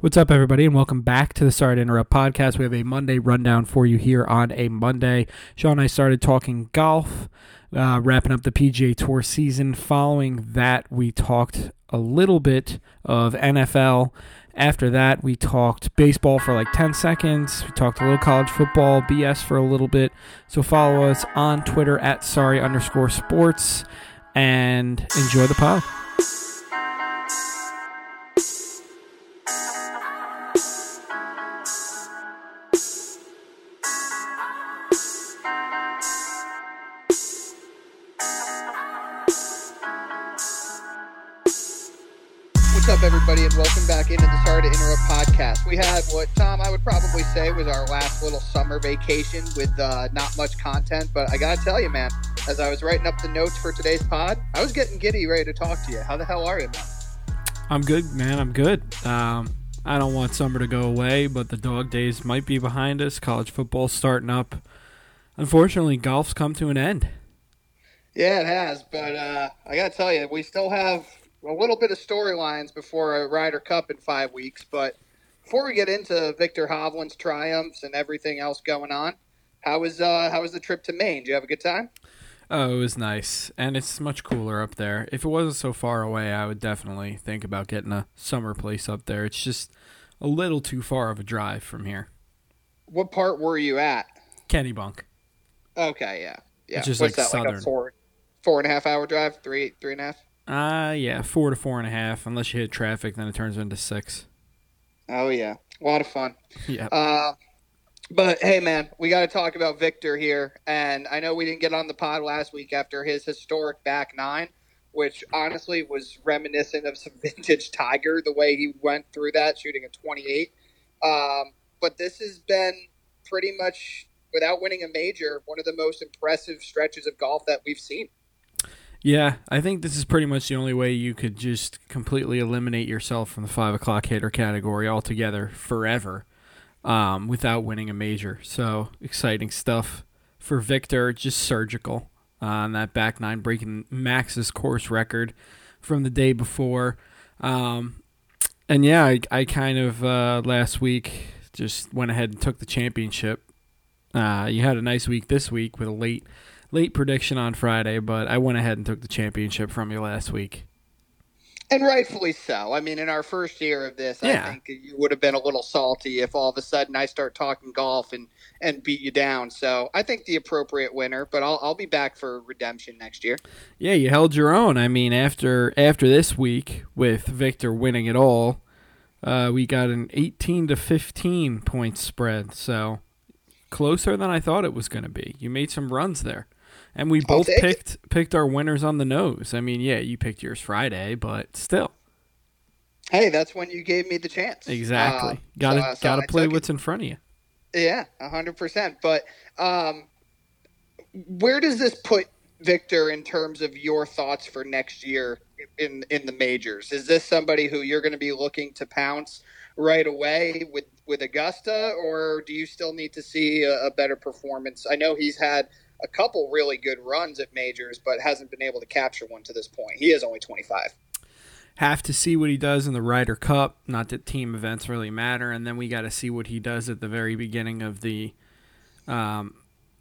What's up, everybody, and welcome back to the Sorry to Interrupt podcast. We have a Monday rundown for you here on a Monday. Sean and I started talking golf, uh, wrapping up the PGA Tour season. Following that, we talked a little bit of NFL. After that, we talked baseball for like 10 seconds. We talked a little college football, BS for a little bit. So follow us on Twitter at sorry underscore sports and enjoy the pod. Everybody, and welcome back into the Sorry to Interrupt podcast. We had what Tom I would probably say was our last little summer vacation with uh, not much content, but I gotta tell you, man, as I was writing up the notes for today's pod, I was getting giddy, ready to talk to you. How the hell are you, man? I'm good, man. I'm good. Um, I don't want summer to go away, but the dog days might be behind us. College football's starting up. Unfortunately, golf's come to an end. Yeah, it has, but uh, I gotta tell you, we still have a little bit of storylines before a Ryder Cup in five weeks. But before we get into Viktor Hovland's triumphs and everything else going on, how was uh, how was the trip to Maine? Did you have a good time? Oh, it was nice, and it's much cooler up there. If it wasn't so far away, I would definitely think about getting a summer place up there. It's just a little too far of a drive from here. What part were you at? Kennebunk. Okay, yeah, yeah. It's just What's like that, like a four, four and a half hour drive? Three, three and a half. Uh yeah, four to four and a half. Unless you hit traffic, then it turns into six. Oh yeah, a lot of fun. Yeah. Uh, but hey, man, we got to talk about Viktor here. And I know we didn't get on the pod last week after his historic back nine, which honestly was reminiscent of some vintage Tiger, the way he went through that, shooting a 28. Um, but this has been pretty much, without winning a major, one of the most impressive stretches of golf that we've seen. Yeah, I think this is pretty much the only way you could just completely eliminate yourself from the five o'clock hitter category altogether forever um, without winning a major. So exciting stuff for Viktor, just surgical uh, on that back nine, breaking Max's course record from the day before. Um, and yeah, I, I kind of uh, last week just went ahead and took the championship. Uh, you had a nice week this week with a late late prediction on Friday, but I went ahead and took the championship from you last week. And rightfully so. I mean, in our first year of this, Yeah. I think you would have been a little salty if all of a sudden I start talking golf and, and beat you down. So I think the appropriate winner, but I'll, I'll be back for redemption next year. Yeah, you held your own. I mean, after after this week with Viktor winning it all, uh, we got an 18 to 15 point spread. So closer than I thought it was going to be. You made some runs there. And we both take it. picked picked our winners on the nose. I mean, yeah, you picked yours Friday, but still. Hey, that's when you gave me the chance. Exactly. Uh, got to so- so got I to play took it. what's in front of you. Yeah, hundred percent. But um, where does this put Viktor in terms of your thoughts for next year in in the majors? Is this somebody who you're going to be looking to pounce right away with with Augusta, or do you still need to see a, a better performance? I know he's had a couple really good runs at majors, but hasn't been able to capture one to this point. He is only 25. have to see what he does in the Ryder Cup. Not that team events really matter, and then we got to see what he does at the very beginning of the um,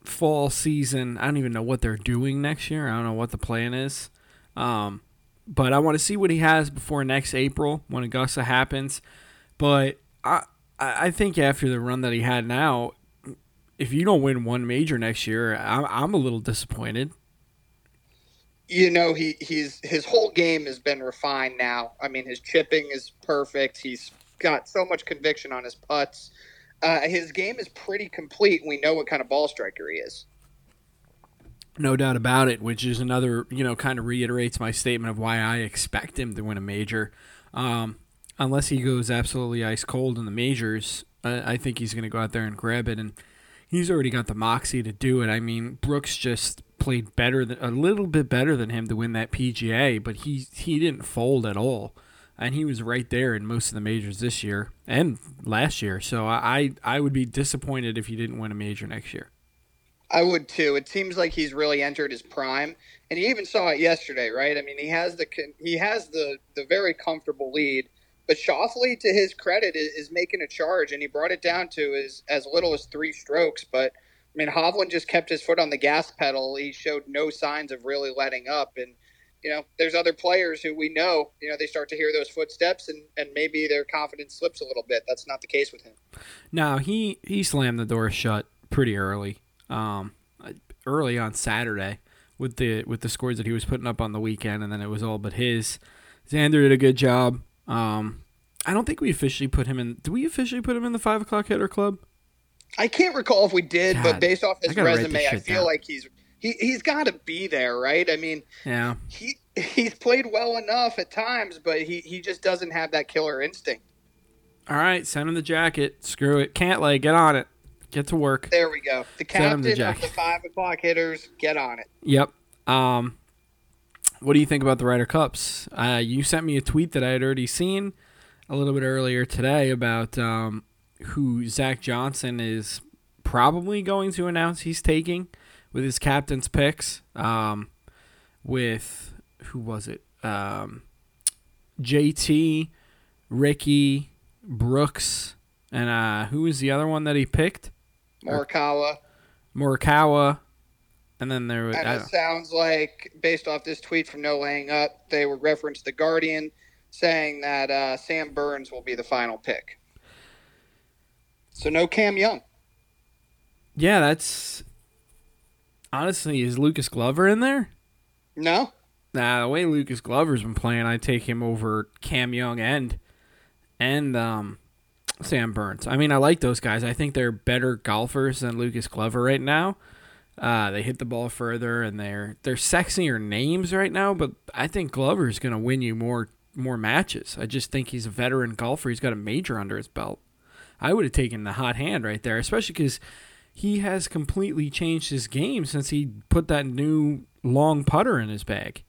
fall season. I don't even know what they're doing next year. I don't know what the plan is, um, but I want to see what he has before next April when Augusta happens. But I I I think after the run that he had now, if you don't win one major next year, I'm I'm a little disappointed. you know he he's his whole game has been refined now. I mean, his chipping is perfect. He's got so much conviction on his putts. Uh, his game is pretty complete. We know what kind of ball striker he is. No doubt about it, which is another, you know, kind of reiterates my statement of why I expect him to win a major. Um, unless he goes absolutely ice cold in the majors, I, I think he's going to go out there and grab it. And he's already got the moxie to do it. I mean, Brooks just played better, than, a little bit better than him to win that PGA, but he he didn't fold at all. And he was right there in most of the majors this year and last year. So I, I would be disappointed if he didn't win a major next year. I would too. It seems like he's really entered his prime, and you even saw it yesterday, right? I mean, he has the he has the the very comfortable lead But Schauffele, to his credit, is, is, making a charge, and he brought it down to as, as little as three strokes. But I mean, Hovland just kept his foot on the gas pedal. He showed no signs of really letting up, and you know, there's other players who we know, you know, they start to hear those footsteps and, and maybe their confidence slips a little bit. That's not the case with him. No, he, he slammed the door shut pretty early, um, early on Saturday with the with the scores that he was putting up on the weekend, and then it was all but his. Xander did a good job. Um, I don't think we officially put him in. Do we officially put him in the five o'clock hitter club? I can't recall if we did, God, but based off his resume, I feel down. like he's he he's got to be there, right? I mean, yeah, he he's played well enough at times, but he he just doesn't have that killer instinct. All right, send him the jacket. Screw it, Cantlay, get on it. Get to work. There we go. The captain the of the five o'clock hitters, get on it. Yep. Um, what do you think about the Ryder Cups? Uh, you sent me a tweet that I had already seen a little bit earlier today about um, who Zach Johnson is probably going to announce he's taking with his captain's picks. Um, with who was it? Um, JT, Rickie, Brooks, and uh, who was the other one that he picked? Morikawa. Morikawa. And then there was. And it sounds like, based off this tweet from No Laying Up, they were referenced the Guardian saying that uh, Sam Burns will be the final pick. So no Cam Young. Yeah, that's honestly is Lucas Glover in there? No. Nah, the way Lucas Glover's been playing, I take him over Cam Young and and um, Sam Burns. I mean, I like those guys. I think they're better golfers than Lucas Glover right now. Uh, they hit the ball further, and they're they're sexier names right now. But I think Glover is going to win you more more matches. I just think he's a veteran golfer. He's got a major under his belt. I would have taken the hot hand right there, especially because he has completely changed his game since he put that new long putter in his bag.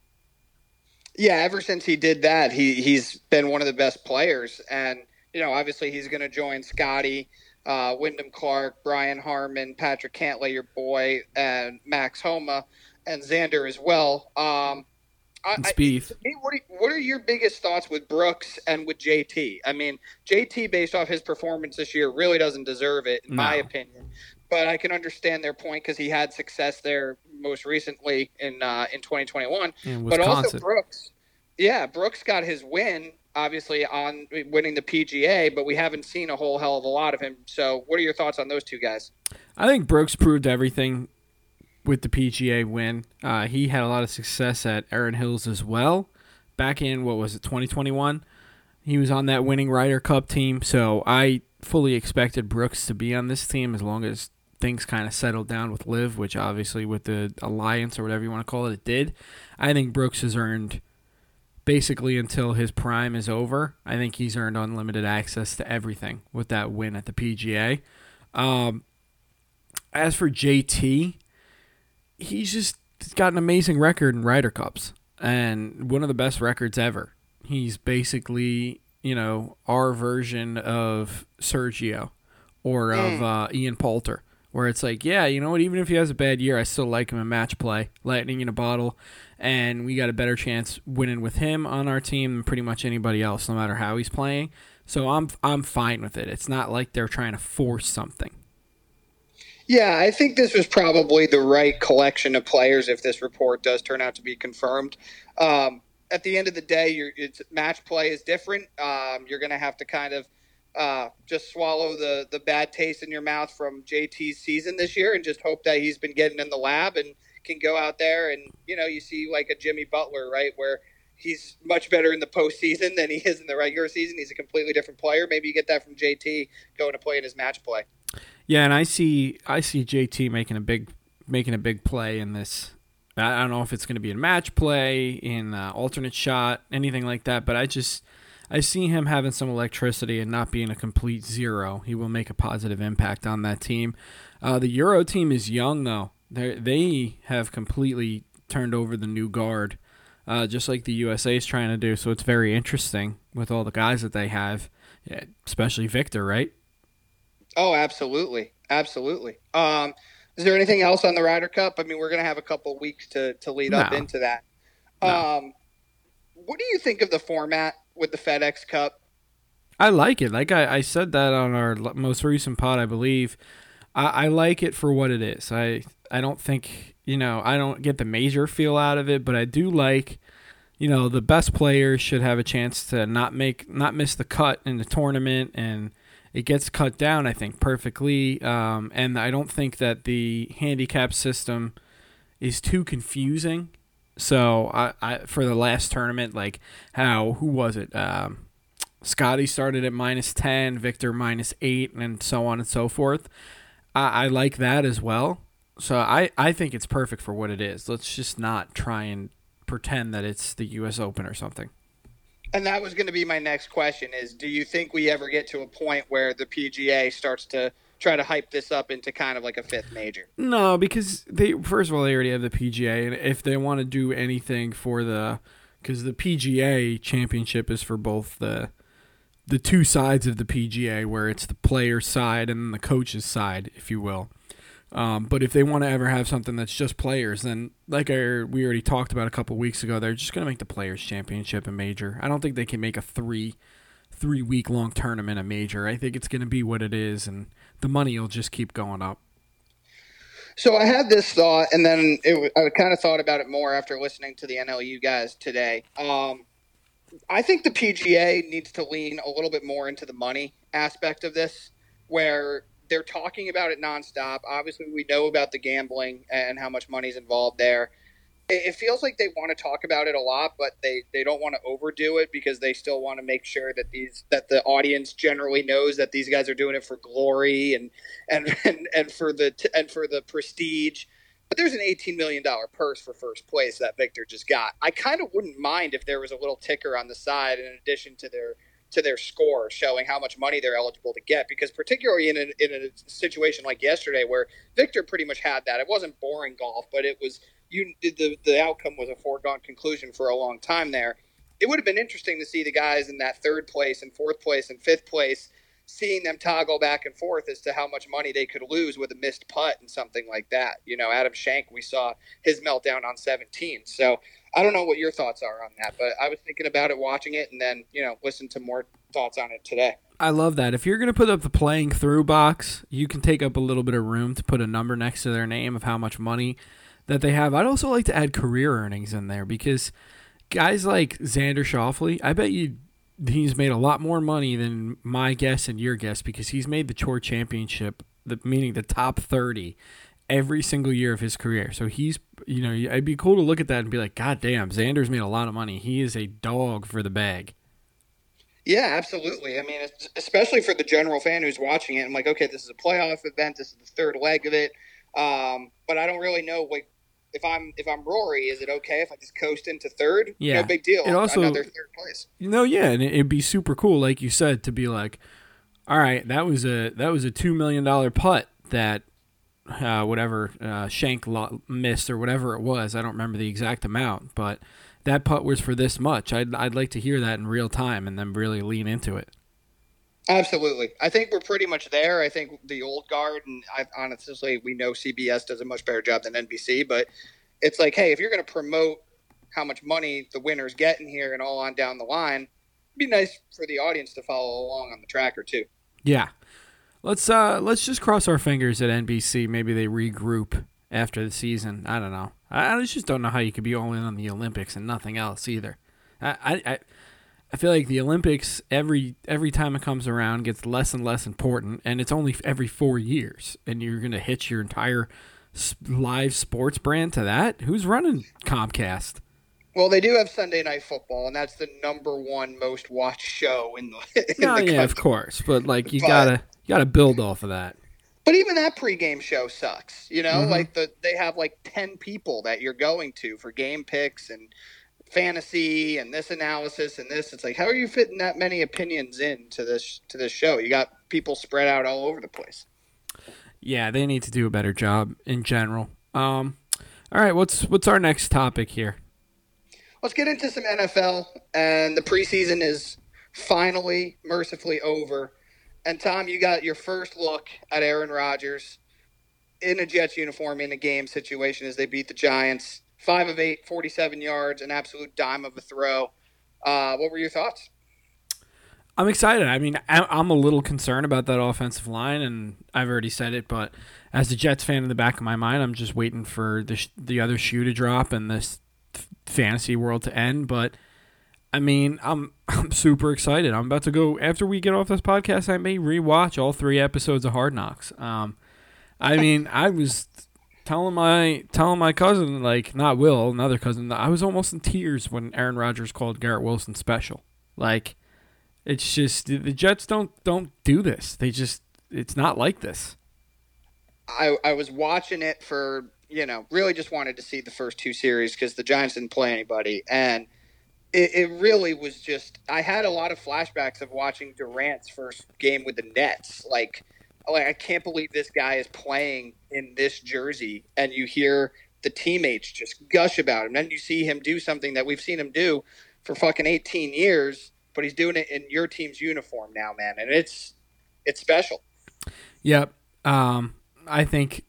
Yeah, ever since he did that, he he's been one of the best players, and you know, obviously he's going to join Scotty, uh, Wyndham Clark, Brian Harman, Patrick Cantlay, your boy, and Max Homa, and Xander as well. Um, I, Spieth. I, what, are, what are your biggest thoughts with Brooks and with JT? I mean, JT, based off his performance this year, really doesn't deserve it, in no. my opinion. But I can understand their point because he had success there most recently in uh, in 2021. but also Brooks, yeah, Brooks got his win obviously on winning the PGA, but we haven't seen a whole hell of a lot of him. So, what are your thoughts on those two guys? I think Brooks proved everything with the PGA win. Uh, he had a lot of success at Erin Hills as well. Back in what was it, 2021? He was on that winning Ryder Cup team, so I fully expected Brooks to be on this team as long as things kind of settled down with LIV, which obviously with the alliance or whatever you want to call it, it did. I think Brooks has earned basically until his prime is over. I think he's earned unlimited access to everything with that win at the PGA. Um, as for JT, he's just got an amazing record in Ryder Cups and one of the best records ever. He's basically, you know, our version of Sergio or of mm. uh, Ian Poulter where it's like, yeah, you know what? Even if he has a bad year, I still like him in match play, lightning in a bottle, and we got a better chance winning with him on our team than pretty much anybody else, no matter how he's playing. So I'm I'm fine with it. It's not like they're trying to force something. Yeah, I think this was probably the right collection of players if this report does turn out to be confirmed. Um, at the end of the day, match play is different. Um, you're going to have to kind of uh, just swallow the the bad taste in your mouth from JT's season this year, and just hope that he's been getting in the lab and can go out there and you know you see like a Jimmy Butler, right, where he's much better in the postseason than he is in the regular season. He's a completely different player. Maybe you get that from JT going to play in his match play. Yeah, and I see I see JT making a big making a big play in this. I don't know if it's going to be in match play, in uh, alternate shot, anything like that, but I just I see him having some electricity and not being a complete zero. He will make a positive impact on that team. Uh, the Euro team is young though. They they have completely turned over the new guard, uh, just like the USA is trying to do. So it's very interesting with all the guys that they have, especially Viktor, right? Oh, absolutely, absolutely. Um, is there anything else on the Ryder Cup? I mean, we're going to have a couple weeks to to lead no. up into that. No. Um, what do you think of the format with the FedEx Cup? I like it. Like I, I said that on our most recent pod, I believe. I, I like it for what it is. I I don't think you know I don't get the major feel out of it, but I do like you know the best players should have a chance to not make not miss the cut in the tournament and it gets cut down i think perfectly. Um, and i don't think that the handicap system is too confusing. So I, I for the last tournament like how who was it? Um, scotty started at minus 10 Viktor minus 8 and so on and so forth. I, I like that as well so I, I think it's perfect for what it is let's just not try and pretend that it's the us open or something and that was going to be my next question is do you think we ever get to a point where the PGA starts to try to hype this up into kind of like a fifth major? No, because they first of all they already have the PGA and if they want to do anything for the cuz the PGA championship is for both the the two sides of the PGA where it's the player side and the coach's side, if you will. Um, but if they want to ever have something that's just players, then like I, we already talked about a couple weeks ago, they're just going to make the Players Championship a major. I don't think they can make a three three week long tournament a major. I think it's going to be what it is, and the money will just keep going up. So I had this thought, and then it, I kind of thought about it more after listening to the NLU guys today. Um, I think the PGA needs to lean a little bit more into the money aspect of this, where they're talking about it nonstop. Obviously, we know about the gambling and how much money's involved there. It, feels like they want to talk about it a lot, but they, they don't want to overdo it because they still want to make sure that these that the audience generally knows that these guys are doing it for glory and and and, and for the and for the prestige. But there's an $18 million purse for first place that Viktor just got. I kind of wouldn't mind if there was a little ticker on the side in addition to their to their score, showing how much money they're eligible to get. Because particularly in a, in a situation like yesterday, where Viktor pretty much had that, it wasn't boring golf, but it was you. The the outcome was a foregone conclusion for a long time there. It would have been interesting to see the guys in that third place and fourth place and fifth place seeing them toggle back and forth as to how much money they could lose with a missed putt and something like that. You know, Adam Schenk, we saw his meltdown on 17. So I don't know what your thoughts are on that, but I was thinking about it, watching it, and then you know, listen to more thoughts on it today. I love that. If you're going to put up the playing through box, you can take up a little bit of room to put a number next to their name of how much money that they have. I'd also like to add career earnings in there because guys like Xander Schauffele, I bet you he's made a lot more money than my guess and your guess because he's made the Tour Championship, the meaning the top 30 every single year of his career. So he's, you know, it'd be cool to look at that and be like, God damn, Xander's made a lot of money. He is a dog for the bag. Yeah, absolutely. I mean, especially for the general fan who's watching it, I'm like, okay, this is a playoff event. This is the third leg of it. Um, but I don't really know, like, if I'm if I'm Rory, is it okay if I just coast into third? Yeah, no big deal. It also another third place. You know, yeah, and it'd be super cool, like you said, to be like, all right, that was a that was a two million dollar putt that uh, whatever uh, Schenk missed or whatever it was. I don't remember the exact amount, but that putt was for this much. I'd I'd like to hear that in real time and then really lean into it. Absolutely, I think we're pretty much there. I think the old guard, and I, honestly, we know CBS does a much better job than NBC, but it's like, hey, if you're going to promote how much money the winners get in here and all on down the line, it'd be nice for the audience to follow along on the tracker too. Yeah, Let's uh let's just cross our fingers at NBC. Maybe they regroup after the season. I don't know. I, I just don't know how you could be all in on the Olympics and nothing else either. I, I I feel like the Olympics every every time it comes around gets less and less important, and it's only every four years, and you're gonna hitch your entire live sports brand to that. Who's running Comcast? Well, they do have Sunday Night Football, and that's the number one most watched show in the. In no, the yeah, country. of course, but like you but, gotta you got to build off of that. But even that pregame show sucks. You know, mm-hmm. like the they have like ten people that you're going to for game picks and fantasy and this analysis and this. It's like how are you fitting that many opinions into this to this show? You got people spread out all over the place. Yeah, they need to do a better job in general. Um, all right, what's what's our next topic here? Let's get into some NFL, and the preseason is finally, mercifully over. And Tom, you got your first look at Aaron Rodgers in a Jets uniform in a game situation as they beat the Giants. Five of eight, 47 yards, an absolute dime of a throw. Uh, what were your thoughts? I'm excited. I mean, I'm a little concerned about that offensive line, and I've already said it. But as a Jets fan in the back of my mind, I'm just waiting for the sh- the other shoe to drop and this fantasy world to end. But I mean, I'm I'm super excited. I'm about to go after we get off this podcast. I may rewatch all three episodes of Hard Knocks. Um, I mean, I was telling my telling my cousin, like not Will, another cousin, I was almost in tears when Aaron Rodgers called Garrett Wilson special. Like, it's just the Jets don't don't do this. They just it's not like this. I I was watching it for you know really just wanted to see the first two series because the Giants didn't play anybody and it, it, really was just I had a lot of flashbacks of watching Durant's first game with the Nets. Like, like I can't believe this guy is playing in this jersey, and you hear the teammates just gush about him. Then you see him do something that we've seen him do for fucking 18 years, but he's doing it in your team's uniform now, man, and it's it's special. Yep. Um, I think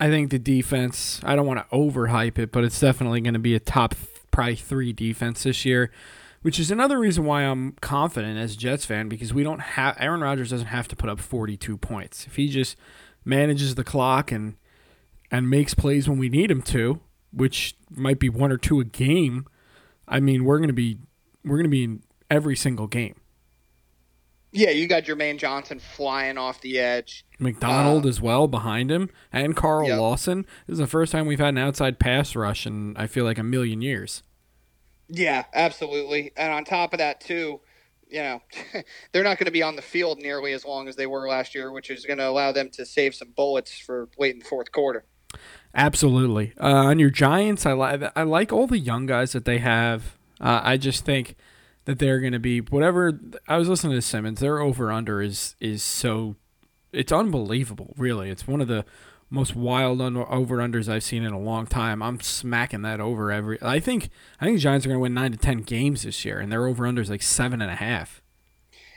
I think the defense. I don't want to overhype it, but it's definitely going to be a top probably three defense this year, which is another reason why I'm confident as a Jets fan because we don't have Aaron Rodgers doesn't have to put up 42 points if he just manages the clock and and makes plays when we need him to, which might be one or two a game. I mean, we're gonna be we're gonna be in every single game. Yeah, you got Jermaine Johnson flying off the edge. McDonald uh, as well behind him, and Carl yep. Lawson. This is the first time we've had an outside pass rush in I feel like a million years. Yeah, absolutely. And on top of that, too, you know, they're not going to be on the field nearly as long as they were last year, which is going to allow them to save some bullets for late in the fourth quarter. Absolutely. Uh, on your Giants, I like I like all the young guys that they have. Uh, I just think that they're going to be whatever. I was listening to Simmons. Their over under is is so it's unbelievable. Really, it's one of the most wild over unders I've seen in a long time. I'm smacking that over every. I think I think Giants are going to win nine to ten games this year, and their over under is like seven and a half.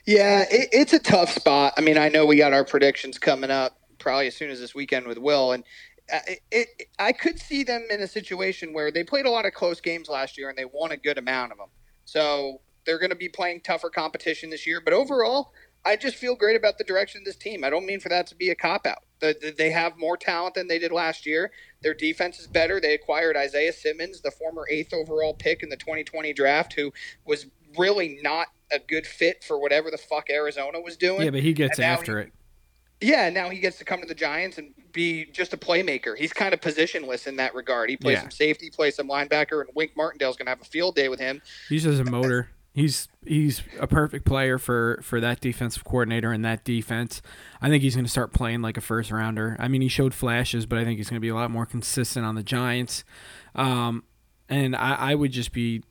Yeah, it, it's a tough spot. I mean, I know we got our predictions coming up probably as soon as this weekend with Will, and uh, it, it, I could see them in a situation where they played a lot of close games last year and they won a good amount of them. So they're going to be playing tougher competition this year. But overall, I just feel great about the direction of this team. I don't mean for that to be a cop out. They have more talent than they did last year. Their defense is better. They acquired Isaiah Simmons, the former eighth overall pick in the 2020 draft, who was really not a good fit for whatever the fuck Arizona was doing. Yeah, but he gets after he, it. Yeah, now he gets to come to the Giants and be just a playmaker. He's kind of positionless in that regard. He plays yeah. some safety, plays some linebacker, and Wink Martindale's going to have a field day with him. He's just a motor. He's he's a perfect player for, for that defensive coordinator and that defense. I think he's going to start playing like a first rounder. I mean, he showed flashes, but I think he's going to be a lot more consistent on the Giants. Um, and I, I would just be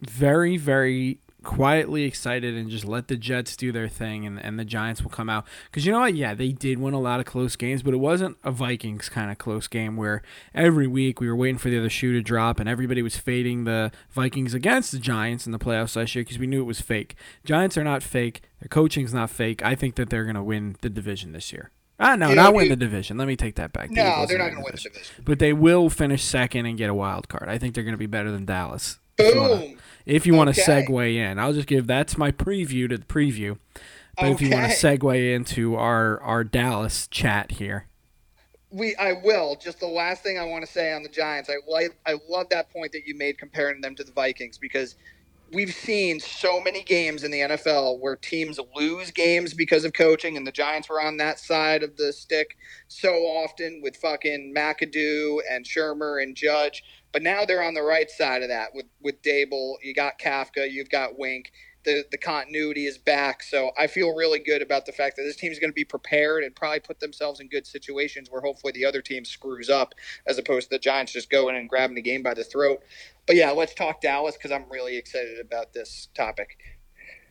very, very quietly excited and just let the Jets do their thing and, and the Giants will come out. Because you know what? Yeah, they did win a lot of close games, but it wasn't a Vikings kind of close game where every week we were waiting for the other shoe to drop and everybody was fading the Vikings against the Giants in the playoffs last year because we knew it was fake. Giants are not fake. Their coaching's not fake. I think that they're going to win the division this year. Ah, no, you not win the division. Let me take that back. no, they're not going to win the division. But they will finish second and get a wild card. I think they're going to be better than Dallas. Boom if you want to segue in. I'll just give that's my preview to the preview. But okay. if you want to segue into our our Dallas chat here. We I will. Just the last thing I want to say on the Giants. I like I love that point that you made comparing them to the Vikings because we've seen so many games in the NFL where teams lose games because of coaching, and the Giants were on that side of the stick so often with fucking McAdoo and Shurmur and Judge. But now they're on the right side of that with with Daboll. You got Kafka, you've got Wink. The the continuity is back, so I feel really good about the fact that this team is going to be prepared and probably put themselves in good situations where hopefully the other team screws up, as opposed to the Giants just going and grabbing the game by the throat. But yeah, let's talk Dallas because I'm really excited about this topic.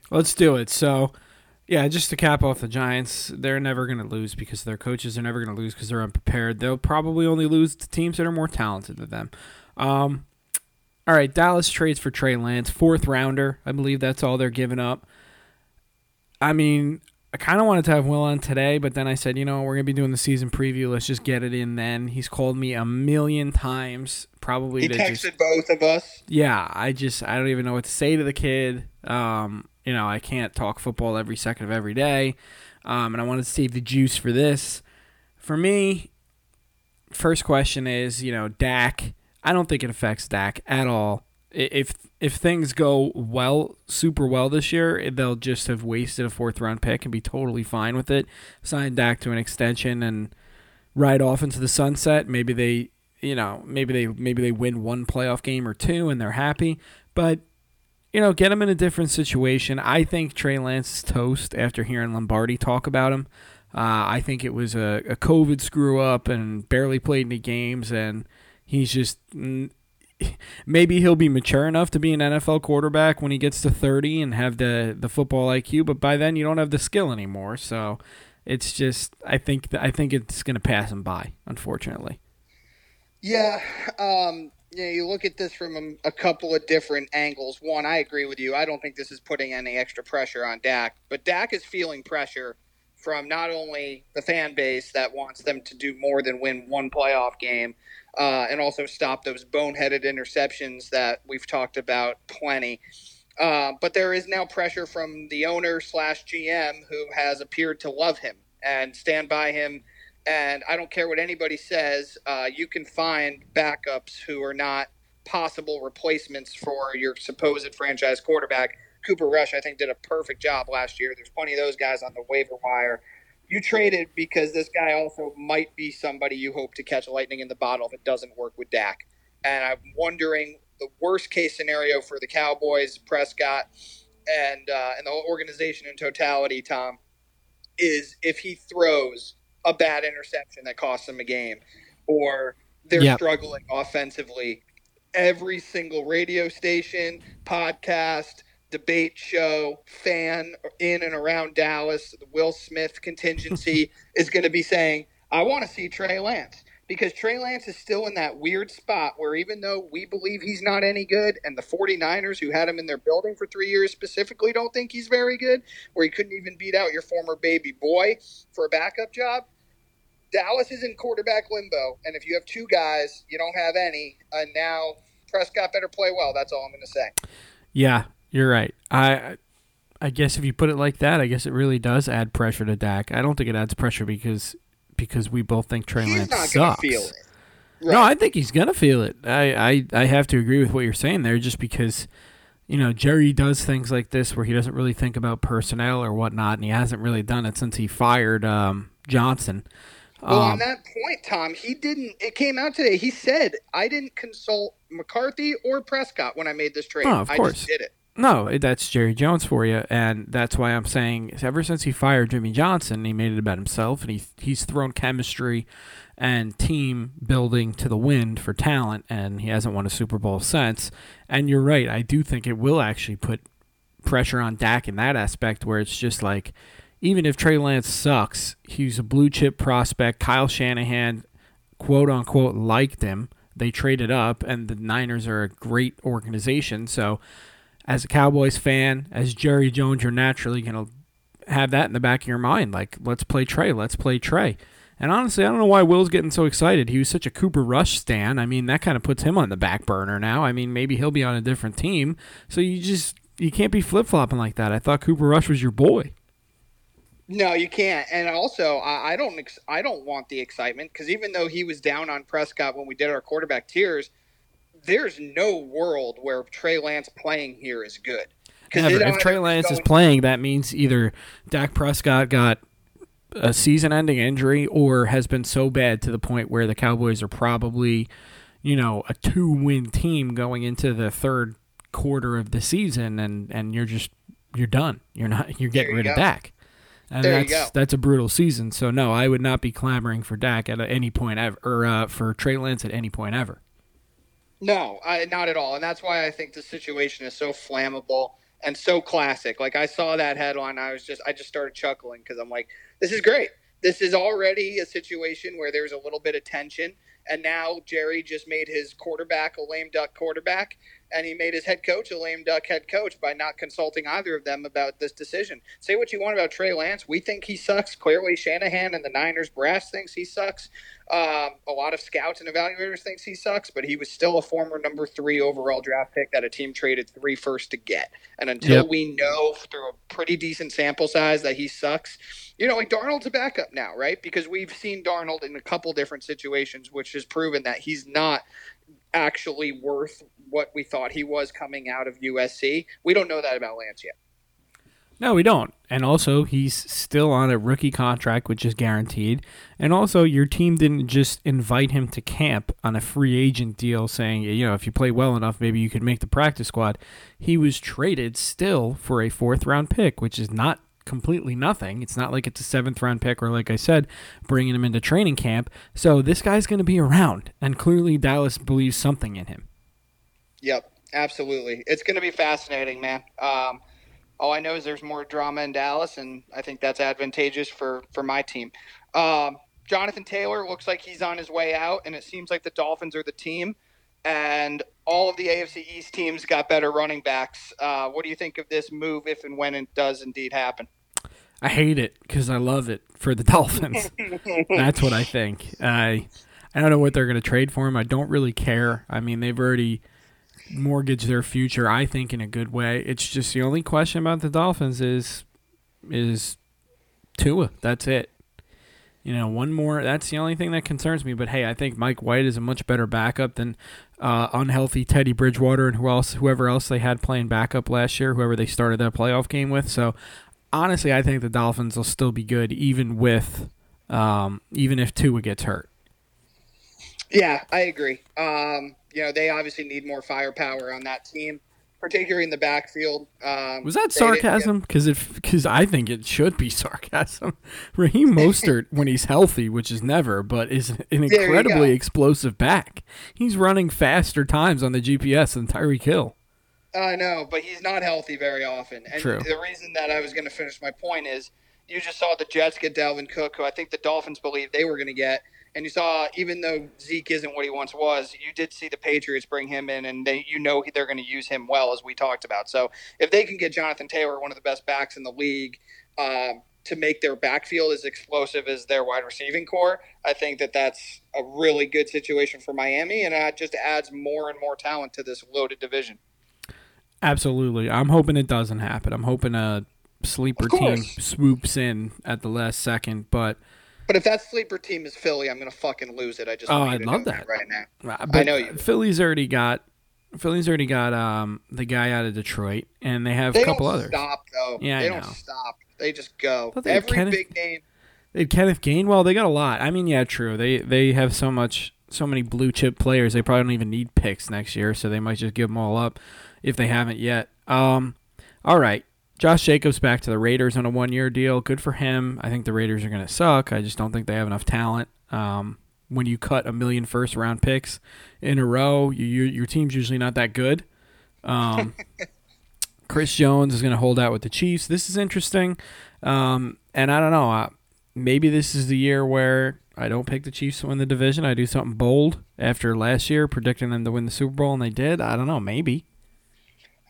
Let's do it. So. Yeah, just to cap off the Giants, they're never going to lose because their coaches are never going to lose because they're unprepared. They'll probably only lose to teams that are more talented than them. Um, all right, Dallas trades for Trey Lance, fourth rounder. I believe that's all they're giving up. I mean, I kind of wanted to have Will on today, but then I said, you know, we're gonna be doing the season preview. Let's just get it in then. He's called me a million times, probably. He to texted just, both of us. yeah, I just I don't even know what to say to the kid. Um, you know, I can't talk football every second of every day. Um, and I wanted to save the juice for this. For me, first question is, you know, Dak. I don't think it affects Dak at all. If if things go well, super well this year, they'll just have wasted a fourth round pick and be totally fine with it. Sign Dak to an extension and ride off into the sunset. Maybe they, you know, maybe they maybe they win one playoff game or two and they're happy. But you know, get him in a different situation. I think Trey Lance is toast after hearing Lombardi talk about him. Uh, I think it was a, a COVID screw up and barely played any games, and he's just maybe he'll be mature enough to be an NFL quarterback when he gets to 30 and have the the football IQ, but by then you don't have the skill anymore. So it's just I think I think it's going to pass him by, unfortunately. Yeah, um, yeah. You look at this from a couple of different angles. One, I agree with you. I don't think this is putting any extra pressure on Dak, but Dak is feeling pressure from not only the fan base that wants them to do more than win one playoff game, uh, and also stop those boneheaded interceptions that we've talked about plenty. Uh, but there is now pressure from the owner slash GM who has appeared to love him and stand by him and I don't care what anybody says, uh, you can find backups who are not possible replacements for your supposed franchise quarterback. Cooper Rush, I think, did a perfect job last year. There's plenty of those guys on the waiver wire. You traded because this guy also might be somebody you hope to catch lightning in the bottle if it doesn't work with Dak. And I'm wondering the worst case scenario for the Cowboys, Prescott, and uh, and the whole organization in totality, Tom, is if he throws a bad interception that costs them a game, or they're Yep. struggling offensively. Every single radio station, podcast, debate show, fan in and around Dallas, the Will Smith contingency is going to be saying, I want to see Trey Lance. Because Trey Lance is still in that weird spot where even though we believe he's not any good, and the 49ers who had him in their building for three years specifically don't think he's very good, where he couldn't even beat out your former baby boy for a backup job, Dallas is in quarterback limbo, and if you have two guys, you don't have any. And now Prescott better play well. That's all I'm going to say. Yeah, you're right. I I guess if you put it like that, I guess it really does add pressure to Dak. I don't think it adds pressure because because we both think Trey He's Lance not going sucks. to feel it. No, I think he's gonna feel it. I, I I have to agree with what you're saying there, just because you know Jerry does things like this where he doesn't really think about personnel or whatnot, and he hasn't really done it since he fired um, Johnson. Well, on Um, that point, Tom, he didn't. It came out today. He said, "I didn't consult McCarthy or Prescott when I made this trade. Oh, of I just did it." No, that's Jerry Jones for you, and that's why I'm saying ever since he fired Jimmy Johnson, he made it about himself, and he he's thrown chemistry and team building to the wind for talent, and he hasn't won a Super Bowl since. And you're right, I do think it will actually put pressure on Dak in that aspect, where it's just like, even if Trey Lance sucks, he's a blue chip prospect. Kyle Shanahan, quote unquote, liked him. They traded up, and the Niners are a great organization, so as a Cowboys fan, as Jerry Jones, you're naturally going to have that in the back of your mind. Like, let's play Trey. Let's play Trey. And honestly, I don't know why Will's getting so excited. He was such a Cooper Rush stan. I mean, that kind of puts him on the back burner now. I mean, maybe he'll be on a different team. So you just you can't be flip flopping like that. I thought Cooper Rush was your boy. No, you can't. And also, I, don't. I don't want the excitement because even though he was down on Prescott when we did our quarterback tiers, there's no world where Trey Lance playing here is good. Never. If Trey Lance is playing, that means either Dak Prescott got a season-ending injury or has been so bad to the point where the Cowboys are probably, you know, a two-win team going into the third quarter of the season, and and you're just you're done. You're not. You're getting you rid of go. Dak. And There that's that's a brutal season. So no, I would not be clamoring for Dak at any point ever, or uh, for Trey Lance at any point ever. No, I, not at all. And that's why I think the situation is so flammable and so classic. Like I saw that headline, I was just I just started chuckling because I'm like, this is great. This is already a situation where there's a little bit of tension, and now Jerry just made his quarterback a lame duck quarterback, and he made his head coach a lame duck head coach by not consulting either of them about this decision. Say what you want about Trey Lance. We think he sucks. Clearly, Shanahan and the Niners brass thinks he sucks. Um, a lot of scouts and evaluators thinks he sucks, but he was still a former number three overall draft pick that a team traded three first to get. And until yep. we know through a pretty decent sample size that he sucks, you know, like Darnold's a backup now, right? Because we've seen Darnold in a couple different situations, which has proven that he's not actually worth what we thought he was coming out of USC. We don't know that about Lance yet. No, we don't. And also, he's still on a rookie contract, which is guaranteed. And also, your team didn't just invite him to camp on a free agent deal saying, you know, if you play well enough, maybe you could make the practice squad. He was traded still for a fourth round pick, which is not completely nothing. It's not like it's a seventh round pick or, like I said, bringing him into training camp. So this guy's going to be around. And clearly, Dallas believes something in him. Yep, absolutely. It's going to be fascinating, man. Um, all I know is there's more drama in Dallas, and I think that's advantageous for for my team. Um, Jonathan Taylor looks like he's on his way out, and it seems like the Dolphins are the team. And all of the AFC East teams got better running backs. Uh, what do you think of this move, if and when it does indeed happen? I hate it because I love it for the Dolphins. That's what I think. I I don't know what they're going to trade for him. I don't really care. I mean, they've already mortgage their future, I think, in a good way. It's just the only question about the Dolphins is is Tua. That's it. You know, one more. That's the only thing that concerns me. But hey, I think Mike White is a much better backup than uh, unhealthy Teddy Bridgewater and who else, whoever else they had playing backup last year, whoever they started that playoff game with. So honestly, I think the Dolphins will still be good, even with um, even if Tua gets hurt. Yeah, I agree. Um, you know, they obviously need more firepower on that team, particularly in the backfield. Um, was that sarcasm? Because if because I think it should be sarcasm. Raheem Mostert, when he's healthy, which is never, but is an incredibly explosive back. He's running faster times on the GPS than Tyreek Hill. I know, but he's not healthy very often. And True. the reason that I was going to finish my point is you just saw the Jets get Dalvin Cook, who I think the Dolphins believed they were going to get and you saw, even though Zeke isn't what he once was, you did see the Patriots bring him in, and they, you know they're going to use him well, as we talked about. So if they can get Jonathan Taylor, one of the best backs in the league, um, to make their backfield as explosive as their wide receiving corps, I think that that's a really good situation for Miami, and it just adds more and more talent to this loaded division. Absolutely. I'm hoping it doesn't happen. I'm hoping a sleeper team swoops in at the last second, but – but if that sleeper team is Philly, I'm gonna fucking lose it. I just oh, I love that. right now. But I know you. Philly's already got Philly's already got um, the guy out of Detroit, and they have they a couple others. Stop though. Yeah, they I don't stop. They just go. They Every Kenneth, big name. They Kenneth Gainwell. They got a lot. I mean, yeah, true. They they have so much, so many blue chip players. They probably don't even need picks next year, so they might just give them all up if they haven't yet. Um, all right. Josh Jacobs back to the Raiders on a one year deal. Good for him. I think the Raiders are going to suck. I just don't think they have enough talent. Um, when you cut a million first round picks in a row, you, you, your team's usually not that good. Um, Chris Jones is going to hold out with the Chiefs. This is interesting. Um, and I don't know. Uh, maybe this is the year where I don't pick the Chiefs to win the division. I do something bold after last year, predicting them to win the Super Bowl, and they did. I don't know. Maybe.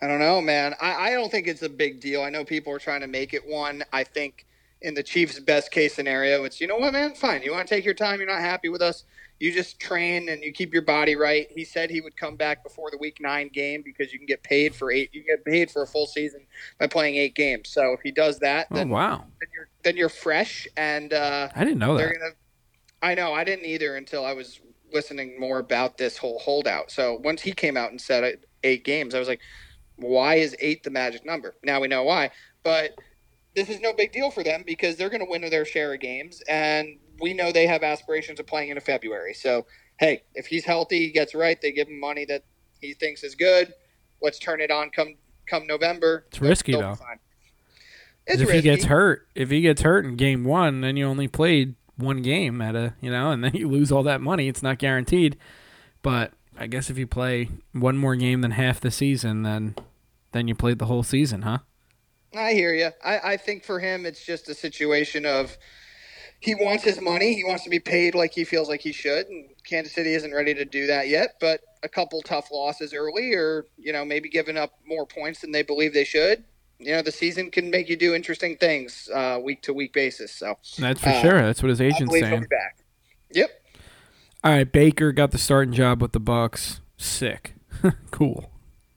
I don't know, man. I, I don't think it's a big deal. I know people are trying to make it one. I think in the Chiefs' best case scenario, it's you know what, man, fine. You want to take your time. You're not happy with us. You just train and you keep your body right. He said he would come back before the Week Nine game because you can get paid for eight. You get paid for a full season by playing eight games. So if he does that, oh, then, oh wow, then you're then you're fresh. And uh, I didn't know that. Gonna, I know I didn't either until I was listening more about this whole holdout. So once he came out and said eight games, I was like, why is eight the magic number? Now we know why, but this is no big deal for them because they're going to win their share of games, and we know they have aspirations of playing in February. So, hey, if he's healthy, he gets right, they give him money that he thinks is good. Let's turn it on come come November. It's risky though. It's if risky. he gets hurt, if he gets hurt in game one, then you only played one game at a you know, and then you lose all that money. It's not guaranteed. But I guess if you play one more game than half the season, then then you played the whole season, huh? I hear you. I, I think for him, it's just a situation of he wants his money. He wants to be paid like he feels like he should, and Kansas City isn't ready to do that yet. But a couple tough losses early, or you know maybe giving up more points than they believe they should. You know the season can make you do interesting things uh, week to week basis. So that's for uh, sure. That's what his agent's saying. be back. Yep. All right, Baker got the starting job with the Bucs. Sick, cool.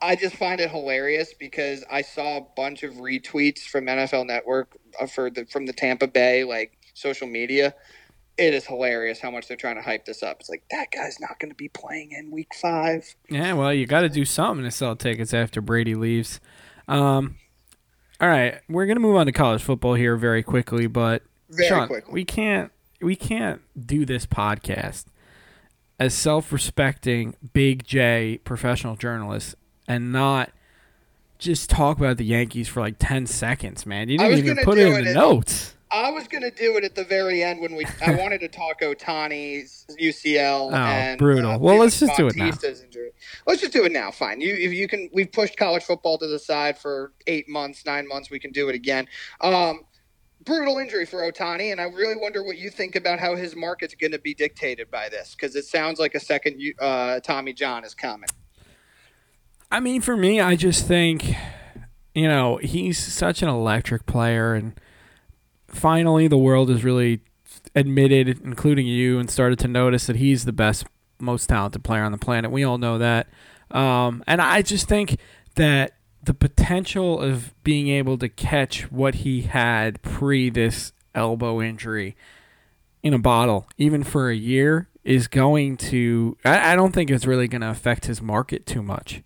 I just find it hilarious because I saw a bunch of retweets from NFL Network uh, for the from the Tampa Bay like social media. It is hilarious how much they're trying to hype this up. It's like that guy's not going to be playing in Week Five. Yeah, well, you got to do something to sell tickets after Brady leaves. Um, all right, we're gonna move on to college football here very quickly, but Very Sean, quickly. we can't we can't do this podcast as self-respecting Big J professional journalists and not just talk about the Yankees for like ten seconds, man. You didn't even put it in it the in- notes. I was going to do it at the very end when we. I wanted to talk Ohtani's UCL. Oh, and, brutal. uh, Well, let's just do it now. Injury. Let's just do it now. Fine. You if you can. We've pushed college football to the side for eight months, nine months. We can do it again. Um, brutal injury for Ohtani, and I really wonder what you think about how his market's going to be dictated by this because it sounds like a second uh, Tommy John is coming. I mean, for me, I just think, you know, he's such an electric player, and finally, the world has really admitted, including you, and started to notice that he's the best, most talented player on the planet. We all know that, um, and I just think that the potential of being able to catch what he had pre this elbow injury in a bottle, even for a year, is going to. I, I don't think it's really going to affect his market too much.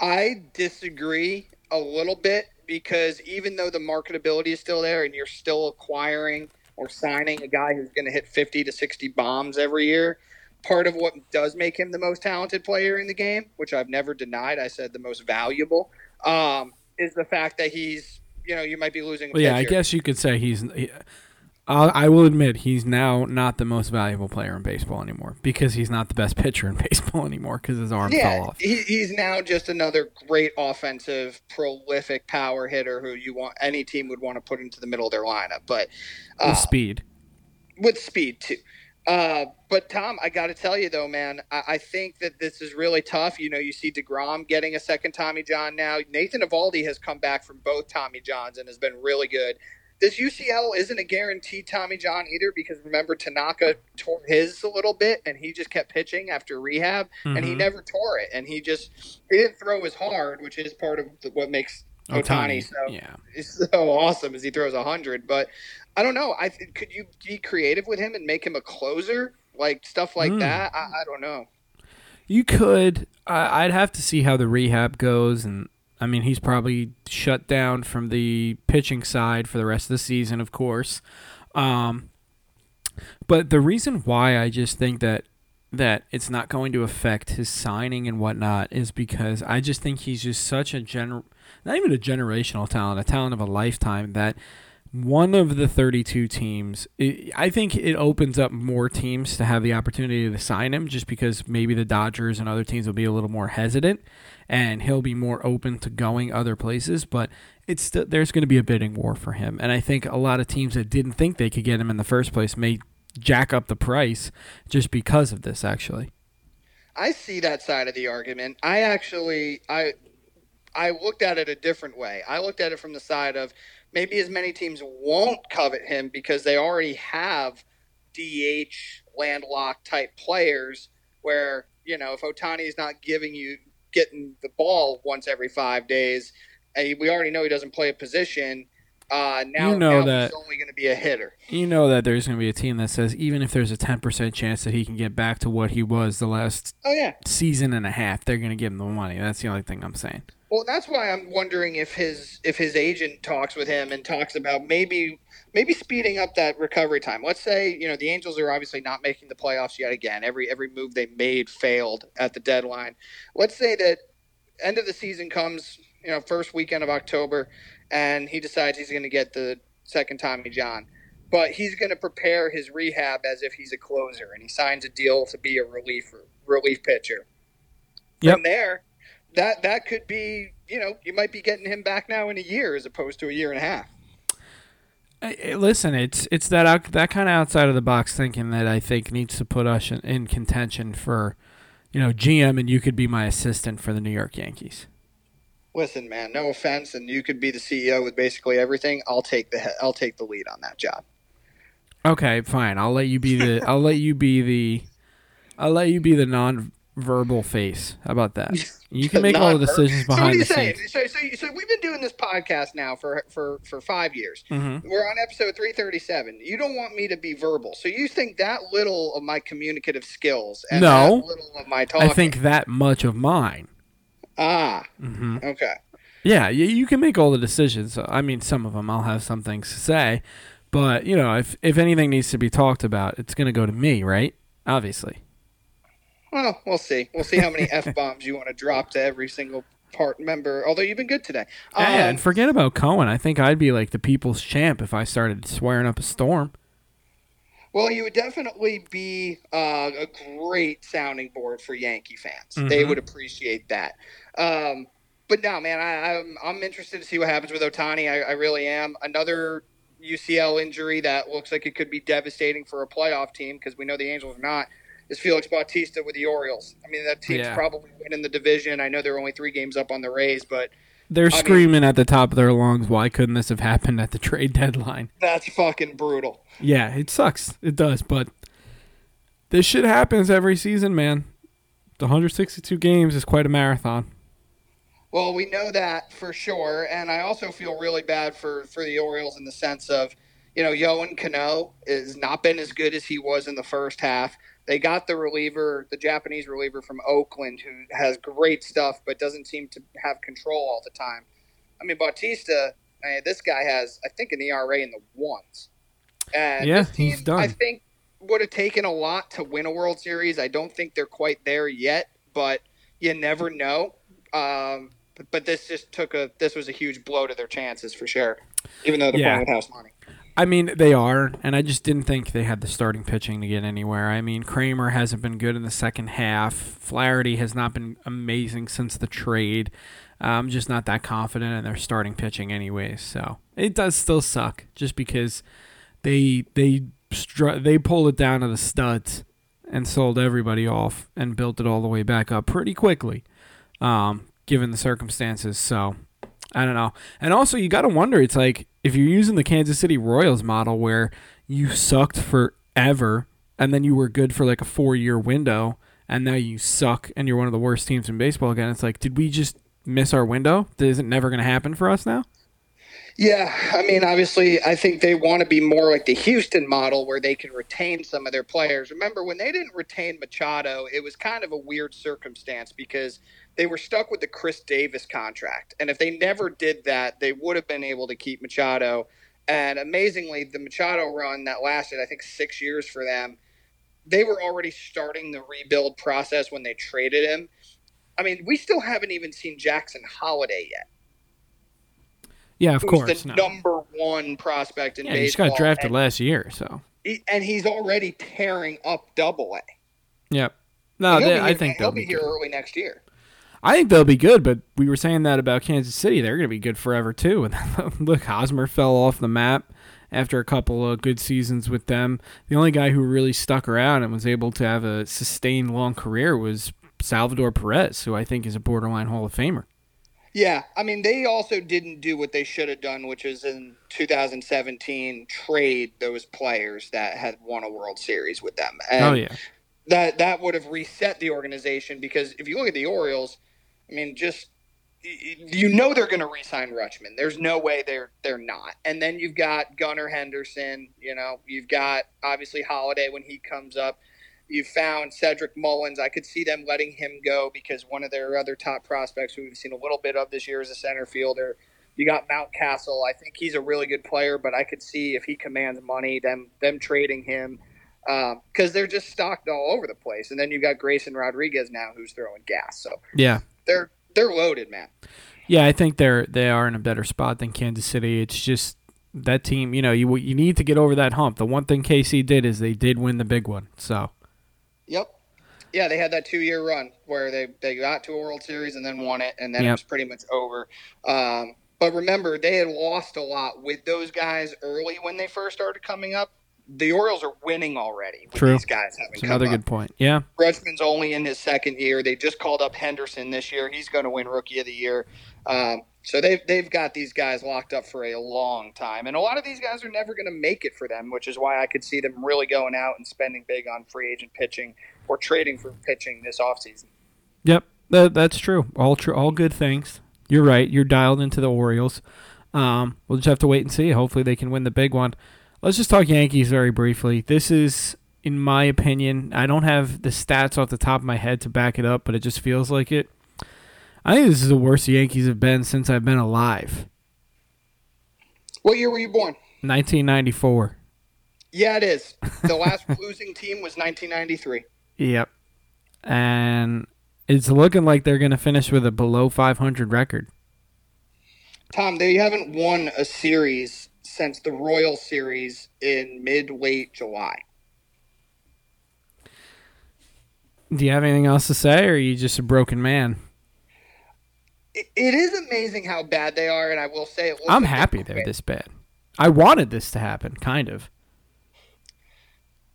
I disagree a little bit because even though the marketability is still there and you're still acquiring or signing a guy who's going to hit 50 to 60 bombs every year, part of what does make him the most talented player in the game, which I've never denied, I said the most valuable, um, is the fact that he's, you know, you might be losing. A Well, yeah, I guess you could say he's. He, I I will admit he's now not the most valuable player in baseball anymore because he's not the best pitcher in baseball anymore because his arm Yeah, fell off. he, he's now just another great offensive, prolific power hitter who you want any team would want to put into the middle of their lineup. But uh, With speed. with speed too. Uh, but Tom, I got to tell you though, man, I, I think that this is really tough. You know, you see deGrom getting a second Tommy John now. Nathan Eovaldi has come back from both Tommy Johns and has been really good. This UCL isn't a guaranteed Tommy John either because remember Tanaka tore his a little bit and he just kept pitching after rehab and he Mhm. never tore it and he just he didn't throw as hard, which is part of what makes Ohtani so Yeah. is so awesome as he throws a hundred. But I don't know. I th- could you be creative with him and make him a closer, like stuff like Hmm. that. I, I don't know. You could. I I'd have to see how the rehab goes, and I mean he's probably shut down from the pitching side for the rest of the season, of course. Um, but the reason why I just think that that it's not going to affect his signing and whatnot is because I just think he's just such a gener not even a generational talent, a talent of a lifetime that one of the 32 teams, it, I think it opens up more teams to have the opportunity to sign him just because maybe the Dodgers and other teams will be a little more hesitant and he'll be more open to going other places. But it's there's going to be a bidding war for him. And I think a lot of teams that didn't think they could get him in the first place may jack up the price just because of this, actually. I see that side of the argument. I actually I I looked at it a different way. I looked at it from the side of maybe as many teams won't covet him because they already have DH landlocked type players where, you know, if Ohtani is not giving you getting the ball once every 5 days, and we already know he doesn't play a position, uh, now, You know now that- he's only going to be a hitter. You know that there's going to be a team that says even if there's a 10% chance that he can get back to what he was the last Oh yeah, season and a half, they're going to give him the money. That's the only thing I'm saying. Well, that's why I'm wondering if his if his agent talks with him and talks about maybe maybe speeding up that recovery time. Let's say you know the Angels are obviously not making the playoffs yet again. Every every move they made failed at the deadline. Let's say that end of the season comes, you know, first weekend of October, and he decides he's going to get the second Tommy John. But he's going to prepare his rehab as if he's a closer, and he signs a deal to be a relief relief pitcher. Yep. From there, that that could be you know you might be getting him back now in a year as opposed to a year and a half. Listen, it's it's that that kind of outside of the box thinking that I think needs to put us in, in contention for, you know, GM, and you could be my assistant for the New York Yankees. Listen, man, no offense, and you could be the CEO with basically everything. I'll take the I'll take the lead on that job. Okay, fine. I'll let you be the. I'll let you be the. I'll let you be the non-verbal face. How about that? You can make all the decisions So what behind the saying? scenes. So, so, so we've been doing this podcast now for for for five years. Mhm. We're on episode three thirty seven. You don't want me to be verbal, so you think that little of my communicative skills and No. that little of my talking. I think that much of mine. ah, hmm okay. Yeah, you, you can make all the decisions. I mean, some of them I'll have some things to say, but you know, if if anything needs to be talked about, it's going to go to me, right? Obviously. Well, we'll see. We'll see how many f bombs you want to drop to every single part member. Although you've been good today. Um, Yeah, and forget about Cohen. I think I'd be like the people's champ if I started swearing up a storm. Well, you would definitely be uh, a great sounding board for Yankee fans. They Mhm. would appreciate that. Um, but no, man, I, I'm I'm interested to see what happens with Ohtani. I, I really am. Another UCL injury that looks like it could be devastating for a playoff team because we know the Angels are not. Is Felix Bautista with the Orioles? I mean, that team's Yeah. probably winning the division. I know they're only three games up on the Rays, but They're mean- screaming at the top of their lungs, "Why couldn't this have happened at the trade deadline?" that's fucking brutal. Yeah, it sucks. It does, but this shit happens every season, man. The 162 games is quite a marathon. Well, we know that for sure, and I also feel really bad for for the Orioles in the sense of, you know, Yohan Cano has not been as good as he was in the first half. They got the reliever, the Japanese reliever from Oakland, who has great stuff but doesn't seem to have control all the time. I mean, Bautista, I mean, this guy has, I think, an ERA in the ones. And Yeah, team, he's done. I think would have taken a lot to win a World Series. I don't think they're quite there yet, but you never know. Um, but, but this just took a this was a huge blow to their chances for sure. Even though they're Yeah. playing with house money. I mean, they are, and I just didn't think they had the starting pitching to get anywhere. I mean, Kremer hasn't been good in the second half. Flaherty has not been amazing since the trade. I'm just not that confident in their starting pitching, anyways. So it does still suck, just because they they str- they pulled it down to the studs and sold everybody off and built it all the way back up pretty quickly, um, given the circumstances. So I don't know. And also, you got to wonder. It's like if you're using the Kansas City Royals model, where you sucked forever, and then you were good for like a four-year window, and now you suck, and you're one of the worst teams in baseball again. It's like, did we just miss our window? Is it never going to happen for us now? Yeah, I mean, obviously, I think they want to be more like the Houston model where they can retain some of their players. Remember, when they didn't retain Machado, it was kind of a weird circumstance because they were stuck with the Chris Davis contract. And if they never did that, they would have been able to keep Machado. And amazingly, the Machado run that lasted, I think, six years for them, they were already starting the rebuild process when they traded him. I mean, we still haven't even seen Jackson Holliday yet Yeah, of course. the No. number one prospect in Yeah, he just got drafted and, last year, so and he's already tearing up Double A. yep. No, they, I think they'll be be here good. early next year. I think they'll be good, but we were saying that about Kansas City. They're going to be good forever too. And look, Hosmer fell off the map after a couple of good seasons with them. The only guy who really stuck around and was able to have a sustained long career was Salvador Perez, who I think is a borderline Hall of Famer. Yeah, I mean, they also didn't do what they should have done, which is in 2017 trade those players that had won a World Series with them. Oh, and oh yeah, that that would have reset the organization because if you look at the Orioles, I mean, just you know they're going to re-sign Rutschman. There's no way they're they're not. And then you've got Gunnar Henderson. You know, you've got obviously Holliday when he comes up. You found Cedric Mullins. I could see them letting him go because one of their other top prospects, who we've seen a little bit of this year, is a center fielder. You got Mountcastle. I think he's a really good player, but I could see if he commands money, them them trading him um, because they're just stocked all over the place. And then you've got Grayson Rodriguez now, who's throwing gas. So yeah, they're they're loaded, man. yeah. I think they're they are in a better spot than Kansas City. It's just that team. You know, you you need to get over that hump. The one thing KC did is they did win the big one. So. Yeah, they had that two year run where they, they got to a World Series and then won it, and then it was pretty much over. Um, But remember, they had lost a lot with those guys early when they first started coming up. The Orioles are winning already with True. these guys having another up. good point. Yeah. Rutschman's only in his second year. They just called up Henderson this year. He's going to win Rookie of the Year. Um, so they've they've got these guys locked up for a long time, and a lot of these guys are never going to make it for them, which is why I could see them really going out and spending big on free agent pitching or trading for pitching this offseason. Yep. That, that's true. All true. All good things. You're right. You're dialed into the Orioles. Um, we'll just have to wait and see. Hopefully, they can win the big one. Let's just talk Yankees very briefly. This is, in my opinion, I don't have the stats off the top of my head to back it up, but it just feels like it. I think this is the worst the Yankees have been since I've been alive. What year were you born? 1994. Yeah, it is. The last losing team was 1993. Yep. And it's looking like they're going to finish with a below 500 record. Tom, they haven't won a series since the Royal Series in mid late July. Do you have anything else to say, or are you just a broken man? It, it is amazing how bad they are, and I will say it. looks I'm happy they're they're this bad. I wanted this to happen, kind of.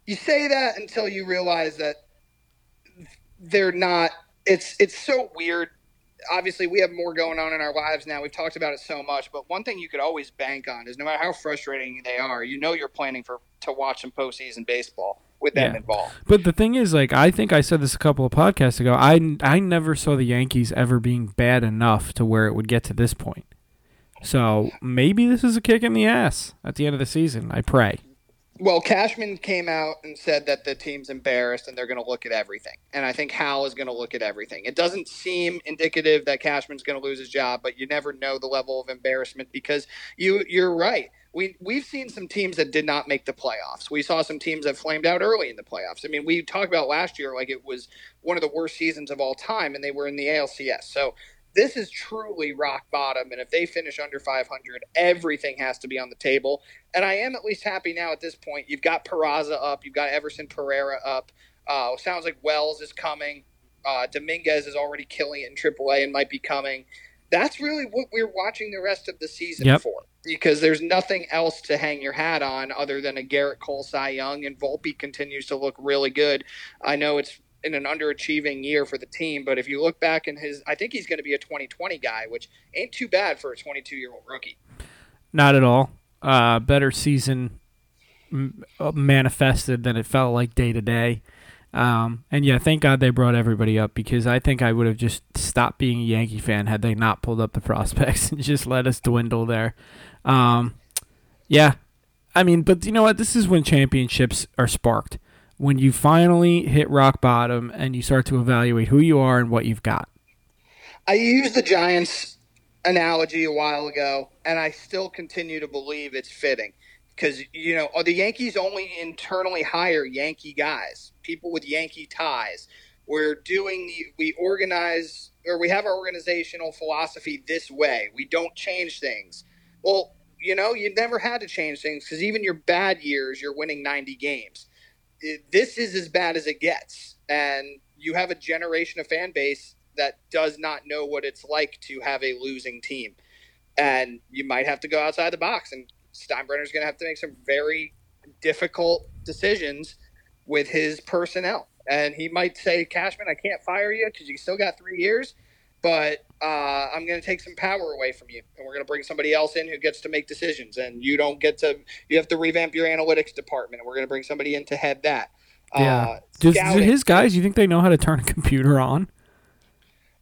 You say that until you realize that they're not. It's it's so weird. Obviously, we have more going on in our lives now. We've talked about it so much, but one thing you could always bank on is no matter how frustrating they are, you know you're planning for to watch some postseason baseball with them Yeah. involved. But the thing is, like, I think I said this a couple of podcasts ago. I, I never saw the Yankees ever being bad enough to where it would get to this point. So maybe this is a kick in the ass at the end of the season. I pray. Well, Cashman came out and said that the team's embarrassed and they're going to look at everything. And I think Hal is going to look at everything. It doesn't seem indicative that Cashman's going to lose his job, but you never know the level of embarrassment because you you're right. We we've seen some teams that did not make the playoffs. We saw some teams that flamed out early in the playoffs. I mean, we talked about last year like it was one of the worst seasons of all time and they were in the ALCS. So this is truly rock bottom and if they finish under 500 everything has to be on the table. And i am at least happy now at this point. You've got Peraza up. You've got everson pereira up. Uh, sounds like wells is coming. Uh, dominguez is already killing it in aaa and might be coming. That's really what we're watching the rest of the season Yep. for because there's nothing else to hang your hat on other than a Gerrit Cole cy young and volpe continues to look really good. I know it's in an underachieving year for the team. But if you look back in his, I think he's going to be a 2020 guy, which ain't too bad for a 22 year old rookie. Not at all. Uh, better season uh, manifested than it felt like day to day. Um, and yeah, thank God they brought everybody up because I think I would have just stopped being a Yankee fan had they not pulled up the prospects and just let us dwindle there. Um, yeah, I mean, but you know what? This is when championships are sparked. When you finally hit rock bottom and you start to evaluate who you are and what you've got. I used the Giants analogy a while ago, and I still continue to believe it's fitting because you know the Yankees only internally hire Yankee guys, people with Yankee ties. We're doing the we organize or we have our organizational philosophy this way. We don't change things. Well, you know, you never had to change things because even your bad years, you're winning 90 games. This is as bad as it gets, and you have a generation of fan base that does not know what it's like to have a losing team. And you might have to go outside the box. And Steinbrenner's going to have to make some very difficult decisions with his personnel. And he might say, Cashman, I can't fire you because you still got three years, but uh, I'm going to take some power away from you. And we're going to bring somebody else in who gets to make decisions. And you don't get to, you have to revamp your analytics department. And we're going to bring somebody in to head that. Yeah. Uh, Does, do his guys, you think they know how to turn a computer on?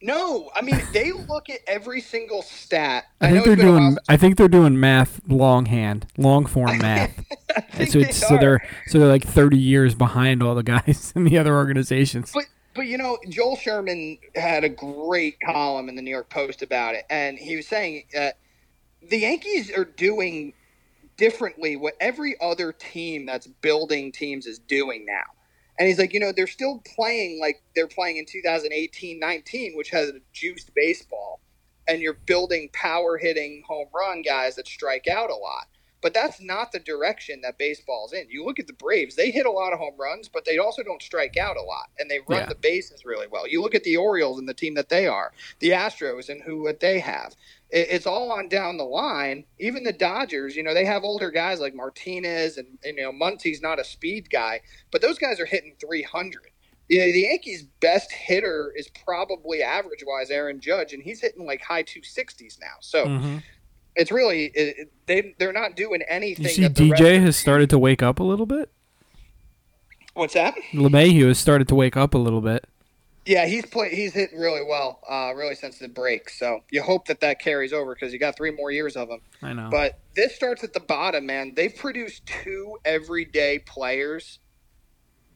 No, I mean they look at every single stat. I, know think they're it's been a while doing. I think they're doing math longhand, long form math. I so they it's so they're so they're like thirty years behind all the guys in the other organizations. But but you know, Joel Sherman had a great column in the New York Post about it, and he was saying that the Yankees are doing differently what every other team that's building teams is doing now. And he's like, you know, they're still playing like they're playing in 2018 19, which has a juiced baseball, and you're building power hitting home run guys that strike out a lot. But that's not the direction that baseball's in. You look at the Braves; they hit a lot of home runs, but they also don't strike out a lot, and they run Yeah. the bases really well. You look at the Orioles and the team that they are, the Astros and who what they have. It, it's all on down the line. Even the Dodgers, you know, they have older guys like Martinez and, and you know Muncy's not a speed guy, but those guys are hitting 300. Yeah, the Yankees' best hitter is probably average wise Aaron Judge, and he's hitting like high 260s now. So Mhm. It's really it, they they're not doing anything. You see, DJ has started to wake up a little bit. What's that? LeMahieu has started to wake up a little bit. Yeah, he's play he's hitting really well, uh, really since the break. So you hope that that carries over because you got three more years of him. I know. But this starts at the bottom, man. They've produced two everyday players,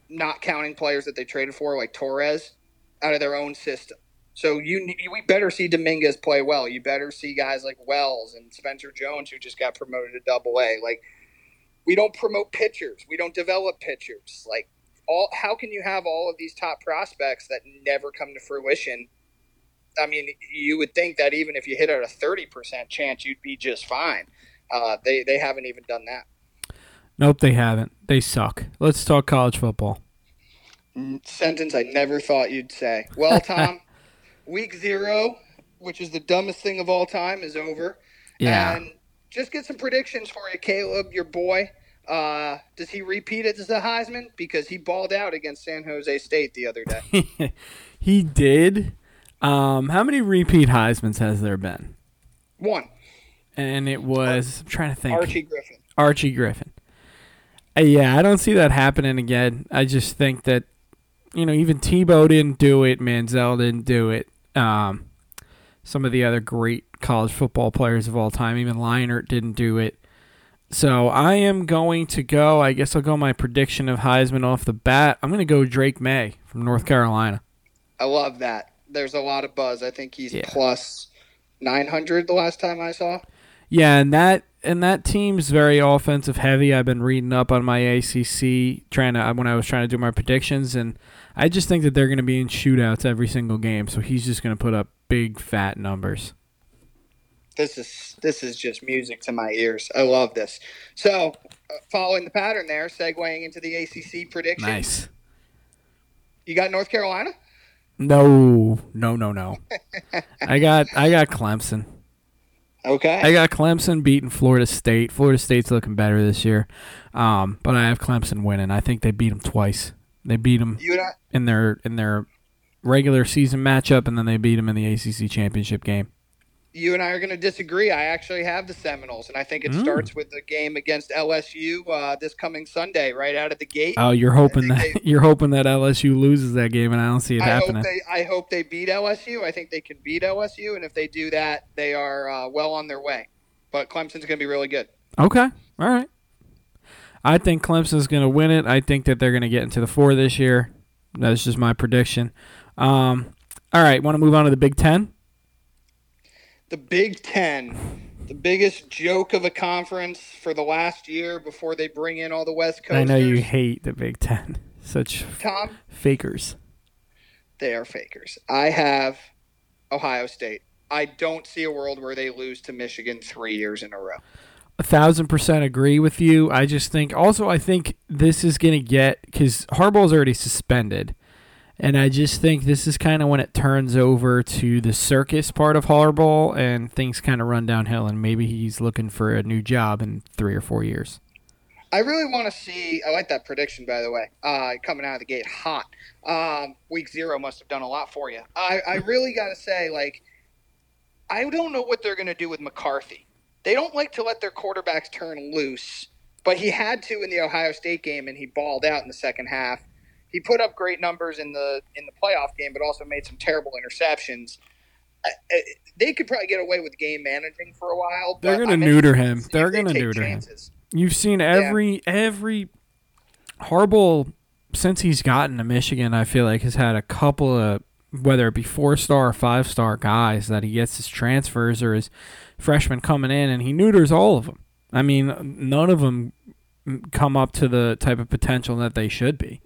not counting players that they traded for, like Torres, out of their own system. So you, you we better see Dominguez play well. You better see guys like Wells and Spencer Jones, who just got promoted to Double A. Like we don't promote pitchers, we don't develop pitchers. Like all, how can you have all of these top prospects that never come to fruition? I mean, you would think that even if you hit at a thirty percent chance, you'd be just fine. Uh, they they haven't even done that. Nope, they haven't. They suck. Let's talk college football. Sentence I never thought you'd say. Well, Tom, week zero, which is the dumbest thing of all time, is over. Yeah. And just get some predictions for you, Caleb, your boy. Uh, does he repeat it as the Heisman? Because he balled out against San Jose State the other day. he did. Um, how many repeat Heisman's has there been? One, And it was I'm trying to think. Archie Griffin. Archie Griffin. Uh, yeah, I don't see that happening again. I just think that you know even Tebow didn't do it, Manziel didn't do it. Um, some of the other great college football players of all time, even Leinart didn't do it. So I am going to go. I guess I'll go my prediction of Heisman off the bat. I'm going to go Drake Maye from North Carolina. I love that. There's a lot of buzz. I think he's Yeah. plus 900 the last time I saw. Yeah, and that and that team's very offensive heavy. I've been reading up on my ACC trying to when I was trying to do my predictions, and I just think that they're going to be in shootouts every single game. So he's just going to put up big fat numbers. This is this is just music to my ears. I love this. So, uh, following the pattern there, segueing into the ACC prediction. Nice. You got North Carolina? No, no, no, no. I got I got Clemson. Okay. I got Clemson beating Florida State. Florida State's looking better this year, um, but I have Clemson winning. I think they beat them twice. They beat them you and I, in their in their regular season matchup, and then they beat them in the ACC championship game. you and I are going to disagree. I actually have the Seminoles, and I think it Mm. starts with the game against LSU uh, this coming Sunday, right out of the gate. Oh, you're hoping that you're hoping that LSU loses that game, and I don't see it I happening. hope they I hope they beat LSU. I think they can beat LSU, and if they do that, they are uh, well on their way. But Clemson's going to be really good. okay, all right. I think Clemson's going to win it. I think that they're going to get into the four this year. That's just my prediction. Um, all right, want to move on to the Big Ten? The Big Ten, the biggest joke of a conference for the last year before they bring in all the West Coast. I know you hate the Big Ten. Such Tom, fakers. they are fakers. I have Ohio State. I don't see a world where they lose to Michigan three years in a row. A thousand percent agree with you. I just think also I think this is gonna get because Harbaugh's already suspended, and I just think this is kind of when it turns over to the circus part of Harbaugh, and things kind of run downhill, and maybe he's looking for a new job in three or four years. I really want to see. I like that prediction, by the way. Uh, coming out of the gate hot. Um, week zero must have done a lot for you. I, I really got to say, like, I don't know what they're going to do with McCarthy. They don't like to let their quarterbacks turn loose, but he had to in the Ohio State game, and he balled out in the second half. He put up great numbers in the in the playoff game, but also made some terrible interceptions. I- I- They could probably get away with game managing for a while. They're gonna neuter him. They're gonna take neuter him. You've seen every every Harbaugh since he's gotten to Michigan. I feel like has had a couple of whether it be four star or five star guys that he gets his transfers or his freshmen coming in, and he neuters all of them. I mean, none of them come up to the type of potential that they should be,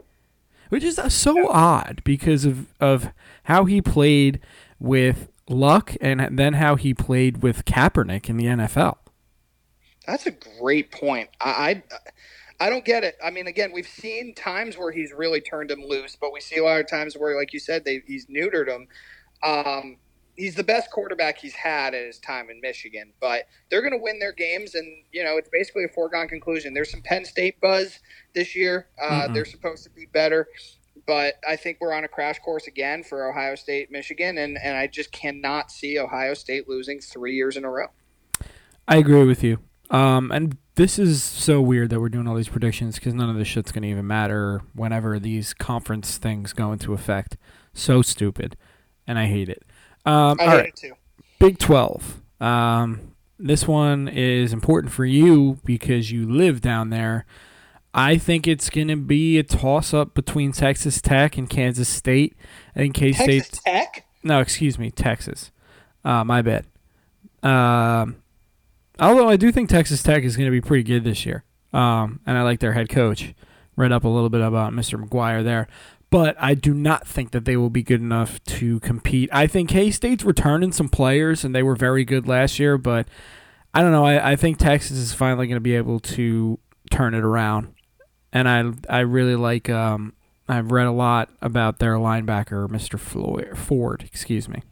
which is uh, so odd because of of how he played with Luck and then how he played with Kaepernick in the NFL. That's a great point. I, I, I don't get it. I mean, again, we've seen times where he's really turned him loose, but we see a lot of times where, like you said, they, he's neutered him. Um, he's the best quarterback he's had in his time in Michigan. But they're going to win their games, and you know it's basically a foregone conclusion. There's some Penn State buzz this year. Uh, mm-hmm. They're supposed to be better, but I think we're on a crash course again for Ohio State, Michigan, and and I just cannot see Ohio State losing three years in a row. I agree with you. Um, and this is so weird that we're doing all these predictions because none of this shit's going to even matter whenever these conference things go into effect. So stupid, and I hate it. Um, I hate right. it too. Big 12. Um, this one is important for you because you live down there. I think it's going to be a toss up between Texas Tech and Kansas State. I think K State. Texas Tech? No, excuse me, Texas. Uh, my bad. Um, although I do think Texas Tech is going to be pretty good this year. Um, and I like their head coach. Read up a little bit about Mr. McGuire there but I do not think that they will be good enough to compete. I think K State's returning some players, and they were very good last year, but I don't know. I, I think Texas is finally going to be able to turn it around, and I I really like. Um, I've read a lot about their linebacker, Mr. Floyd Ford. Excuse me.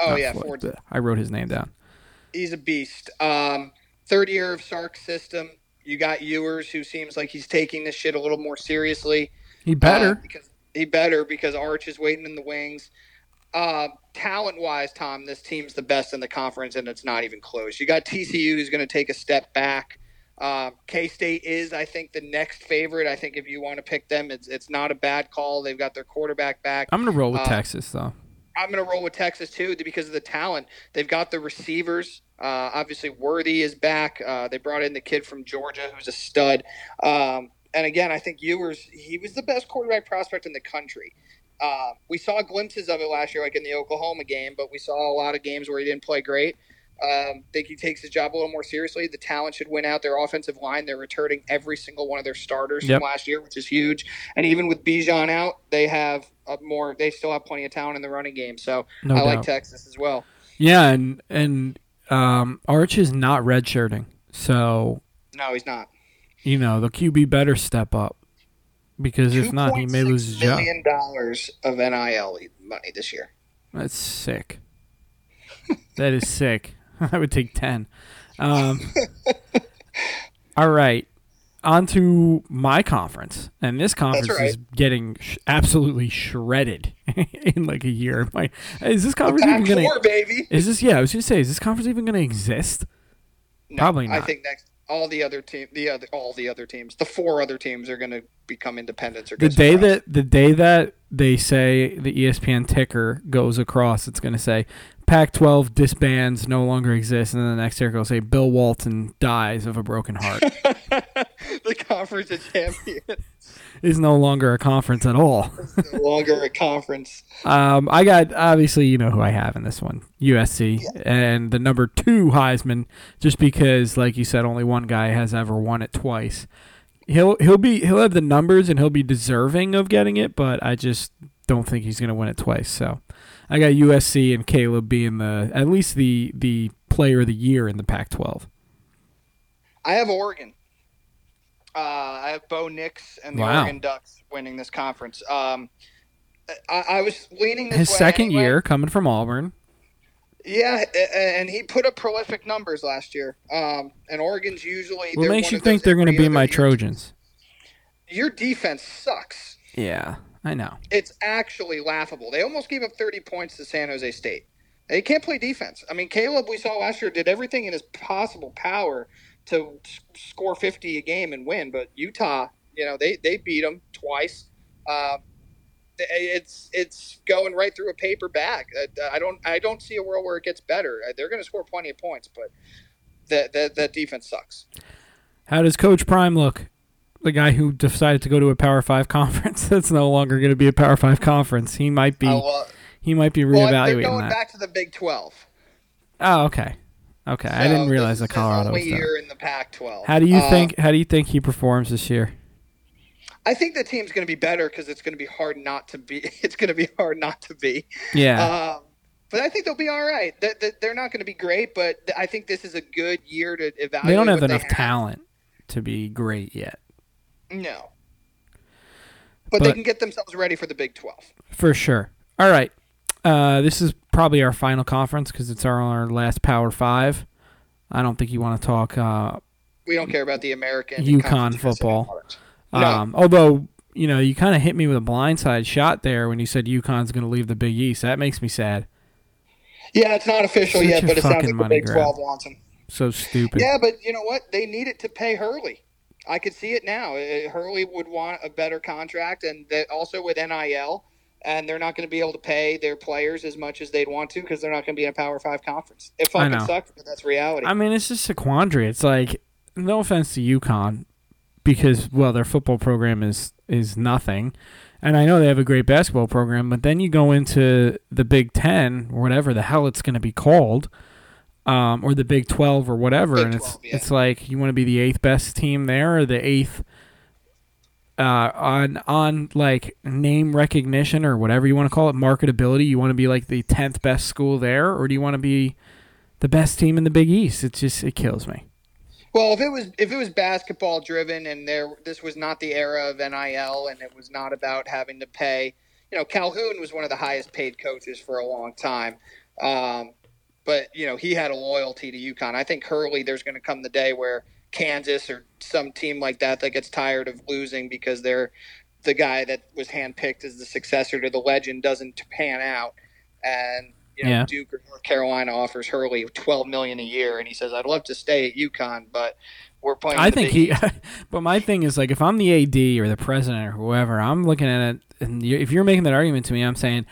Oh Not yeah, Ford. I wrote his name down. He's a beast. Um, third year of Sark's system. You got Ewers, who seems like he's taking this shit a little more seriously. He better uh, because he better because Arch is waiting in the wings. Uh, talent wise, Tom, this team's the best in the conference, and it's not even close. You got TCU who's going to take a step back. Uh, K State is, I think, the next favorite. I think if you want to pick them, it's it's not a bad call. They've got their quarterback back. I'm going to roll with uh, Texas, though. I'm going to roll with Texas too because of the talent. They've got the receivers. Uh, obviously, Worthy is back. Uh, they brought in the kid from Georgia who's a stud. Um, and again, I think Ewers, he was the best quarterback prospect in the country. Uh, we saw glimpses of it last year, like in the Oklahoma game, but we saw a lot of games where he didn't play great. Um, think he takes his job a little more seriously. The talent should win out. Their offensive line, they're returning every single one of their starters yep. from last year, which is huge. And even with Bijan out, they have a more. They still have plenty of talent in the running game. So no I doubt. like Texas as well. Yeah, and and um, Arch is not redshirting, so no, he's not you know, the QB better step up because if not, he may lose his job. Million dollars of NIL money this year. That's sick. that is sick. I would take ten. Um, all right, on to my conference, and this conference right. is getting sh- absolutely shredded in like a year. My, is this conference even going to? Is this? Yeah, I was going to say, is this conference even going to exist? No, Probably not. I think next all the other team, the other, all the other teams, the four other teams are going to become independents. Or the day that the day that they say the ESPN ticker goes across, it's going to say Pac-12 disbands, no longer exists, and then the next year, will say Bill Walton dies of a broken heart. the conference of champions is no longer a conference at all. no longer a conference. Um, I got obviously you know who I have in this one, USC, yeah. and the number two Heisman, just because, like you said, only one guy has ever won it twice. He'll he'll be he'll have the numbers and he'll be deserving of getting it, but I just don't think he's going to win it twice. So I got USC and Caleb being the at least the the player of the year in the Pac-12. I have Oregon. Uh, I have Bo Nix and the wow. Oregon Ducks winning this conference. Um, I, I, was leaning his second anyway. year coming from Auburn. Yeah, and he put up prolific numbers last year. Um, and Oregon's usually. What makes you think they're going to be my Trojans? Your defense sucks. Yeah, I know. It's actually laughable. They almost gave up 30 points to San Jose State. They can't play defense. I mean, Caleb, we saw last year, did everything in his possible power to score 50 a game and win. But Utah, you know, they, they beat them twice. Uh, it's it's going right through a paper bag. I don't I don't see a world where it gets better. Uh, they're going to score plenty of points, but that that defense sucks. How does Coach Prime look? The guy who decided to go to a Power Five conference that's no longer going to be a Power Five conference. He might be. Uh, he might be reevaluating well, they're going that. back to the Big Twelve. Oh, okay. Okay, so I didn't realize that Colorado was year in the Pac-12. How do you uh, think? How do you think he performs this year? I think the team's going to be better because it's going to be hard not to be. It's going to be hard not to be. Yeah. Um, but I think they'll be all right. They're, they're not going to be great, but I think this is a good year to evaluate. They don't have enough have. talent to be great yet. No, but, they can get themselves ready for the Big Twelve. For sure. All right. Uh, this is probably our final conference because it's our, our last Power Five. I don't think you want to talk uh, We don't care about the American UConn football. No. Um, although you know, you kind of hit me with a blindside shot there when you said UConn's going to leave the Big East. That makes me sad. Yeah, it's not official Such yet, but it sounds like the Big grab. Twelve wants him. So stupid. Yeah, but you know what? They need it to pay Hurley. I could see it now. Hurley would want a better contract, and that also with NIL, and they're not going to be able to pay their players as much as they'd want to because they're not going to be in a Power Five conference. It fucking sucks, but that's reality. I mean, it's just a quandary. It's like, no offense to UConn, because well, their football program is is nothing, and I know they have a great basketball program. But then you go into the Big Ten, or whatever the hell it's going to be called, um, or the Big Twelve, or whatever, Big and it's 12, yeah. it's like you want to be the eighth best team there, or the eighth. Uh, on on like name recognition or whatever you want to call it, marketability. You want to be like the tenth best school there, or do you want to be the best team in the Big East? It just it kills me. Well, if it was if it was basketball driven and there this was not the era of NIL and it was not about having to pay, you know, Calhoun was one of the highest paid coaches for a long time. Um, but you know, he had a loyalty to UConn. I think Hurley there's going to come the day where Kansas or some team like that that gets tired of losing because they're the guy that was handpicked as the successor to the legend doesn't pan out and you know, Yeah. Duke or North Carolina offers Hurley twelve million a year, and he says, "I'd love to stay at UConn, but we're playing." I think he, but my thing is like if I'm the AD or the president or whoever, I'm looking at it, and if you're making that argument to me, I'm saying,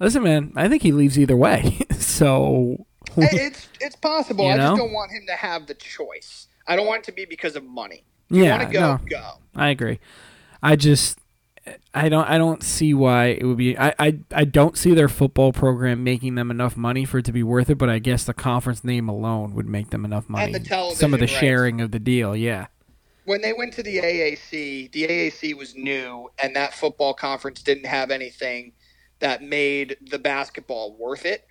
listen, man, I think he leaves either way. so it's it's possible. You I just don't want him to have the choice. I don't want it to be because of money. You yeah, want to go, no, go. I agree. I just. I don't. I don't see why it would be. I, I. I don't see their football program making them enough money for it to be worth it. But I guess the conference name alone would make them enough money. the television Some of the rights. sharing of the deal. Yeah. When they went to the AAC, the AAC was new, and that football conference didn't have anything that made the basketball worth it.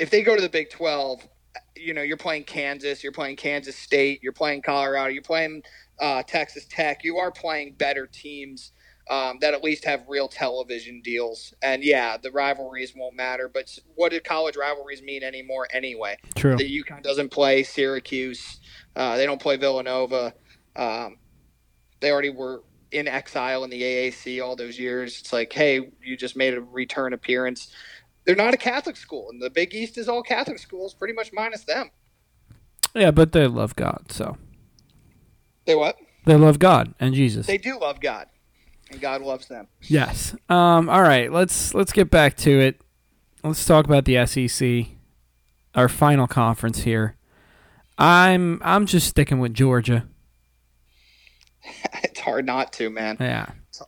If they go to the Big 12, you know, you're playing Kansas, you're playing Kansas State, you're playing Colorado, you're playing uh, Texas Tech. You are playing better teams um, that at least have real television deals. And yeah, the rivalries won't matter. But what do college rivalries mean anymore anyway? True. The UConn doesn't play Syracuse. Uh, they don't play Villanova. Um, they already were in exile in the AAC all those years. It's like, hey, you just made a return appearance. They're not a Catholic school, and the Big East is all Catholic schools, pretty much minus them. Yeah, but they love God, so They what? they love God and Jesus. They do love God, and God loves them. Yes. Um. All right. Let's let's get back to it. Let's talk about the SEC, our final conference here. I'm I'm just sticking with Georgia. it's hard not to, man. Yeah.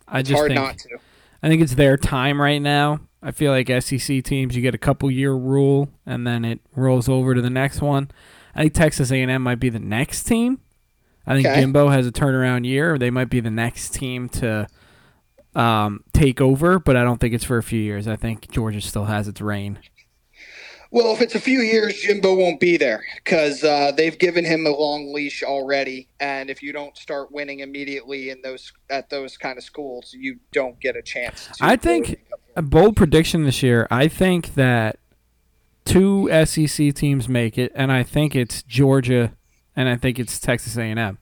I It's just hard think not to. I think it's their time right now. I feel like SEC teams you get a couple year rule and then it rolls over to the next one. I think Texas A&M might be the next team. I think Okay. Jimbo has a turnaround year. They might be the next team to um, take over, but I don't think it's for a few years. I think Georgia still has its reign. Well, if it's a few years, Jimbo won't be there because uh, they've given him a long leash already. And if you don't start winning immediately in those at those kind of schools, you don't get a chance. To I think a bold prediction this year. I think that two SEC teams make it, and I think it's Georgia, and I think it's Texas A&M.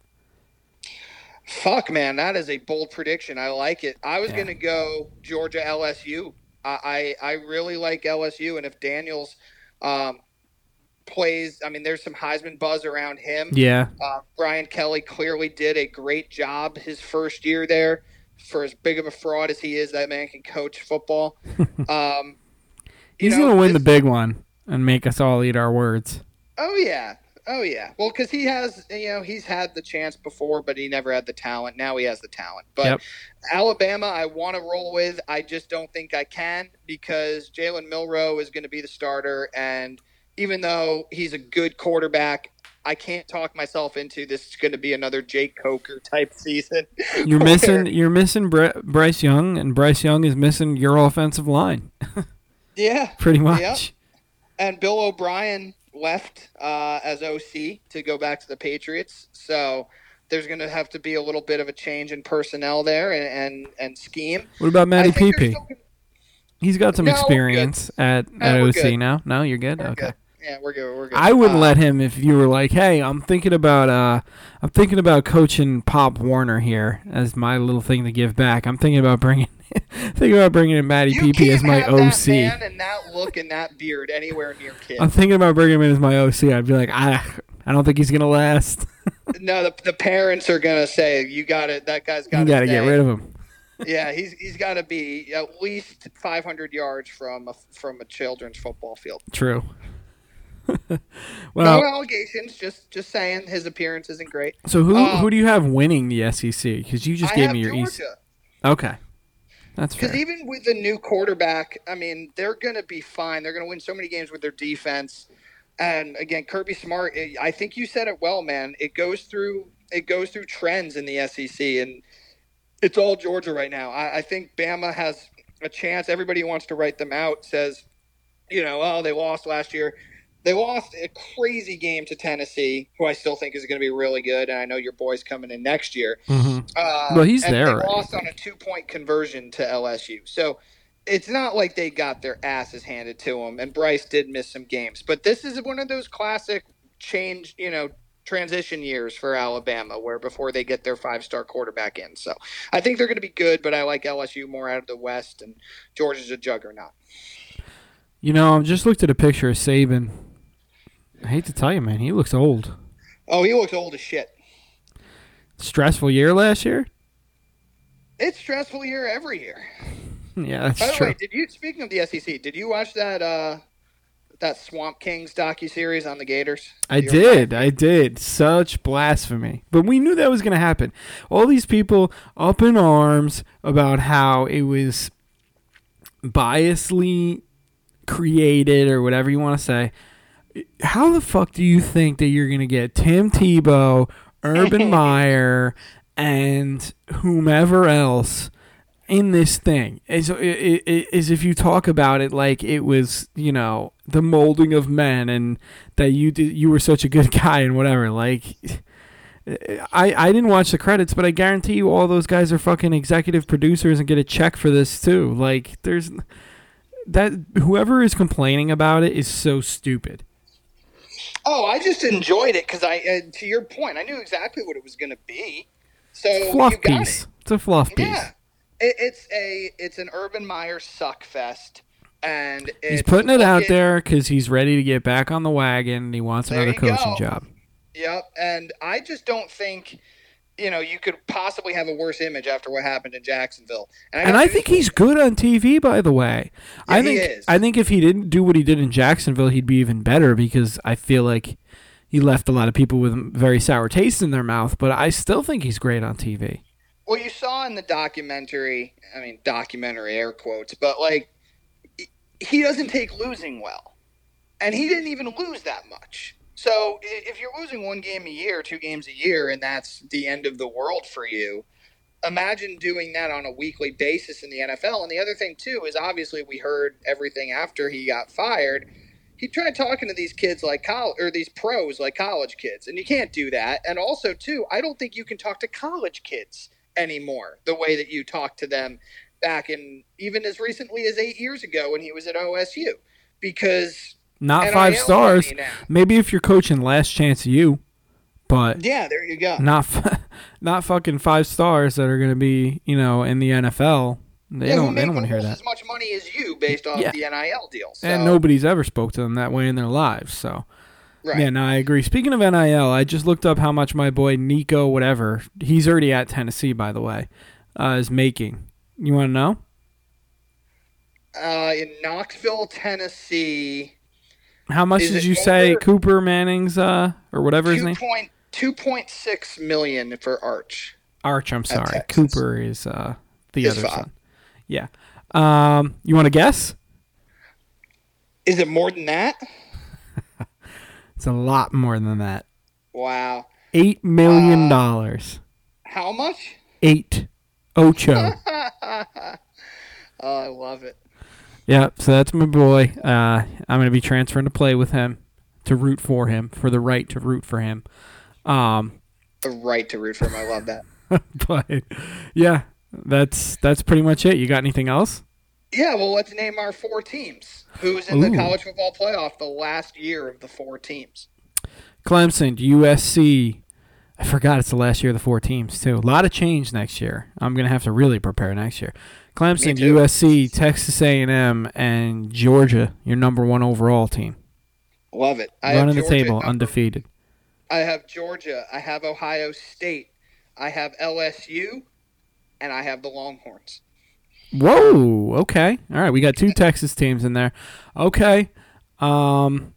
Fuck, man, that is a bold prediction. I like it. I was Yeah. gonna go Georgia LSU. I, I I really like LSU, and if Daniels um, plays, I mean, there's some Heisman buzz around him. Yeah, Uh, Brian Kelly clearly did a great job his first year there. For as big of a fraud as he is, that man can coach football. Um, he's gonna win the big one and make us all eat our words. Oh yeah, oh yeah. Well, because he has, you know, he's had the chance before, but he never had the talent. Now he has the talent. But Yep. Alabama, I want to roll with. I just don't think I can because Jalen Milroe is going to be the starter, and even though he's a good quarterback. I can't talk myself into this is going to be another Jake Coker type season. You're where- missing. You're missing Br- Bryce Young, and Bryce Young is missing your offensive line, yeah, pretty much. Yep. and Bill O'Brien left uh, as OC to go back to the Patriots. So there's going to have to be a little bit of a change in personnel there and and, and scheme. What about Matty I think PP? they're still gonna- He's got some No, experience at, at OC good. now. No, you're good. We're okay. good. Yeah, we're good. We're good. I wouldn't Uh, let him if you were like, "Hey, I'm thinking about uh, I'm thinking about coaching Pop Warner here as my little thing to give back. I'm thinking about bringing, thinking about bringing in Matty PP as my that OC. man and that look and that beard anywhere near kids. I'm thinking about bringing him in as my OC. I'd be like, I, I don't think he's gonna last. no, the, the parents are gonna say you got it. That guy's got to you got to get rid of him. Yeah, he's he's got to be at least 500 yards from a, from a children's football field. True. no allegations, just just saying his appearance isn't great. so who um, who do you have winning the SEC? Because you just I gave me your East. Georgia Okay, that's because even with the new quarterback, I mean, they're gonna be fine. They're gonna win so many games with their defense. And again, Kirby Smart, eh, I think you said it well, man. It goes through it goes through trends in the SEC, and it's all Georgia right now. I, I think Bama has a chance. Everybody who wants to write them out says, you know, oh, they lost last year. They lost a crazy game to Tennessee, who I still think is going to be really good. And I know your boy's coming in next year. Mhm. Uh, Well, he's there They lost on a two point conversion to LSU. So it's not like they got their asses handed to them. And Bryce did miss some games. But this is one of those classic change, you know, transition years for Alabama where before they get their five star quarterback in. So I think they're going to be good, but I like LSU more out of the West. And Georgia's a juggernaut. You know, I just looked at a picture of Saban. I hate to tell you, man, he looks old. Oh, he looks old as shit. Stressful year last year. It's stressful year every year. Yeah, that's By the true. way, did you speaking of the SEC, did you watch that uh that Swamp Kings docu series on the Gators? I did. I did. Such blasphemy. But we knew that was going to happen. All these people up in arms about how it was biasly created or whatever you want to say. How the fuck do you think that you're going to get Tim Tebow, Urban Meyer, and whomever else in this thing? Is as if you talk about it like it was you know the molding of men and that you did, you were such a good guy and whatever like I, I didn't watch the credits but I guarantee you all those guys are fucking executive producers and get a check for this too. Like there's that whoever is complaining about it is so stupid Oh, I just enjoyed it because I, uh, to your point, I knew exactly what it was going to be. So fluff piece it. it's a fluff piece Yeah, it, it's a it's an Urban Meyer suck fest, and he's putting it out there because he's ready to get back on the wagon and he wants another coaching go. job Yep, and I just don't think. You know, you could possibly have a worse image after what happened in Jacksonville. And, And I think he's good on TV, by the way. I Yeah, he think is. I think if he didn't do what he did in Jacksonville, he'd be even better because I feel like he left a lot of people with very sour taste in their mouth. But I still think he's great on TV. Well, you saw in the documentary, I mean, documentary air quotes, but like, he doesn't take losing well. And he didn't even lose that much. So if you're losing one game a year, two games a year, and that's the end of the world for you, imagine doing that on a weekly basis in the NFL. And the other thing, too, is obviously we heard everything after he got fired. He tried talking to these kids like college or these pros like college kids, and you can't do that. And also, too, I don't think you can talk to college kids anymore the way that you talked to them back in even as recently as eight years ago when he was at OSU, because Not NIL five stars. Maybe if you're coaching Last Chance U, but yeah, there you go. not f- not fucking five stars that are going to be you know in the NFL. They yeah, don't they don't want to hear that. as much money as you based off Yeah. the NIL deal. So, And nobody's ever spoke to them that way in their lives. So right. Yeah, no, I agree. Speaking of NIL, I just looked up how much my boy Nico, whatever, he's already at Tennessee, by the way, uh, is making. You want to know? uh, in Knoxville, Tennessee, How much Is did you say Cooper Manning's, uh, or whatever his two name? point two point six million for Arch. Arch, I'm sorry. Cooper is uh, the His other father. son. Yeah. Um, you want to guess? Is it more than that? It's a lot more than that. Wow. Eight million Uh, dollars. How much? Eight. Ocho. oh, I love it. Yeah, so that's my boy. Uh, I'm going to be transferring to play with him, to root for him, for the right to root for him. Um, The right to root for him. I love that. but yeah, that's that's pretty much it. You got anything else? Yeah, well, let's name our four teams. Who's in the college football playoff the last year of the four teams? Clemson, USC. I forgot it's the last year of the four teams too. A lot of change next year. I'm gonna have to really prepare next year. Clemson, USC, Texas A&M, and Georgia. Your number one overall team, Love it. I running the Georgia table, undefeated. I have Georgia. I have Ohio State. I have LSU, and I have the Longhorns. Whoa. Okay. All right. We got two Texas teams in there. Okay. Um.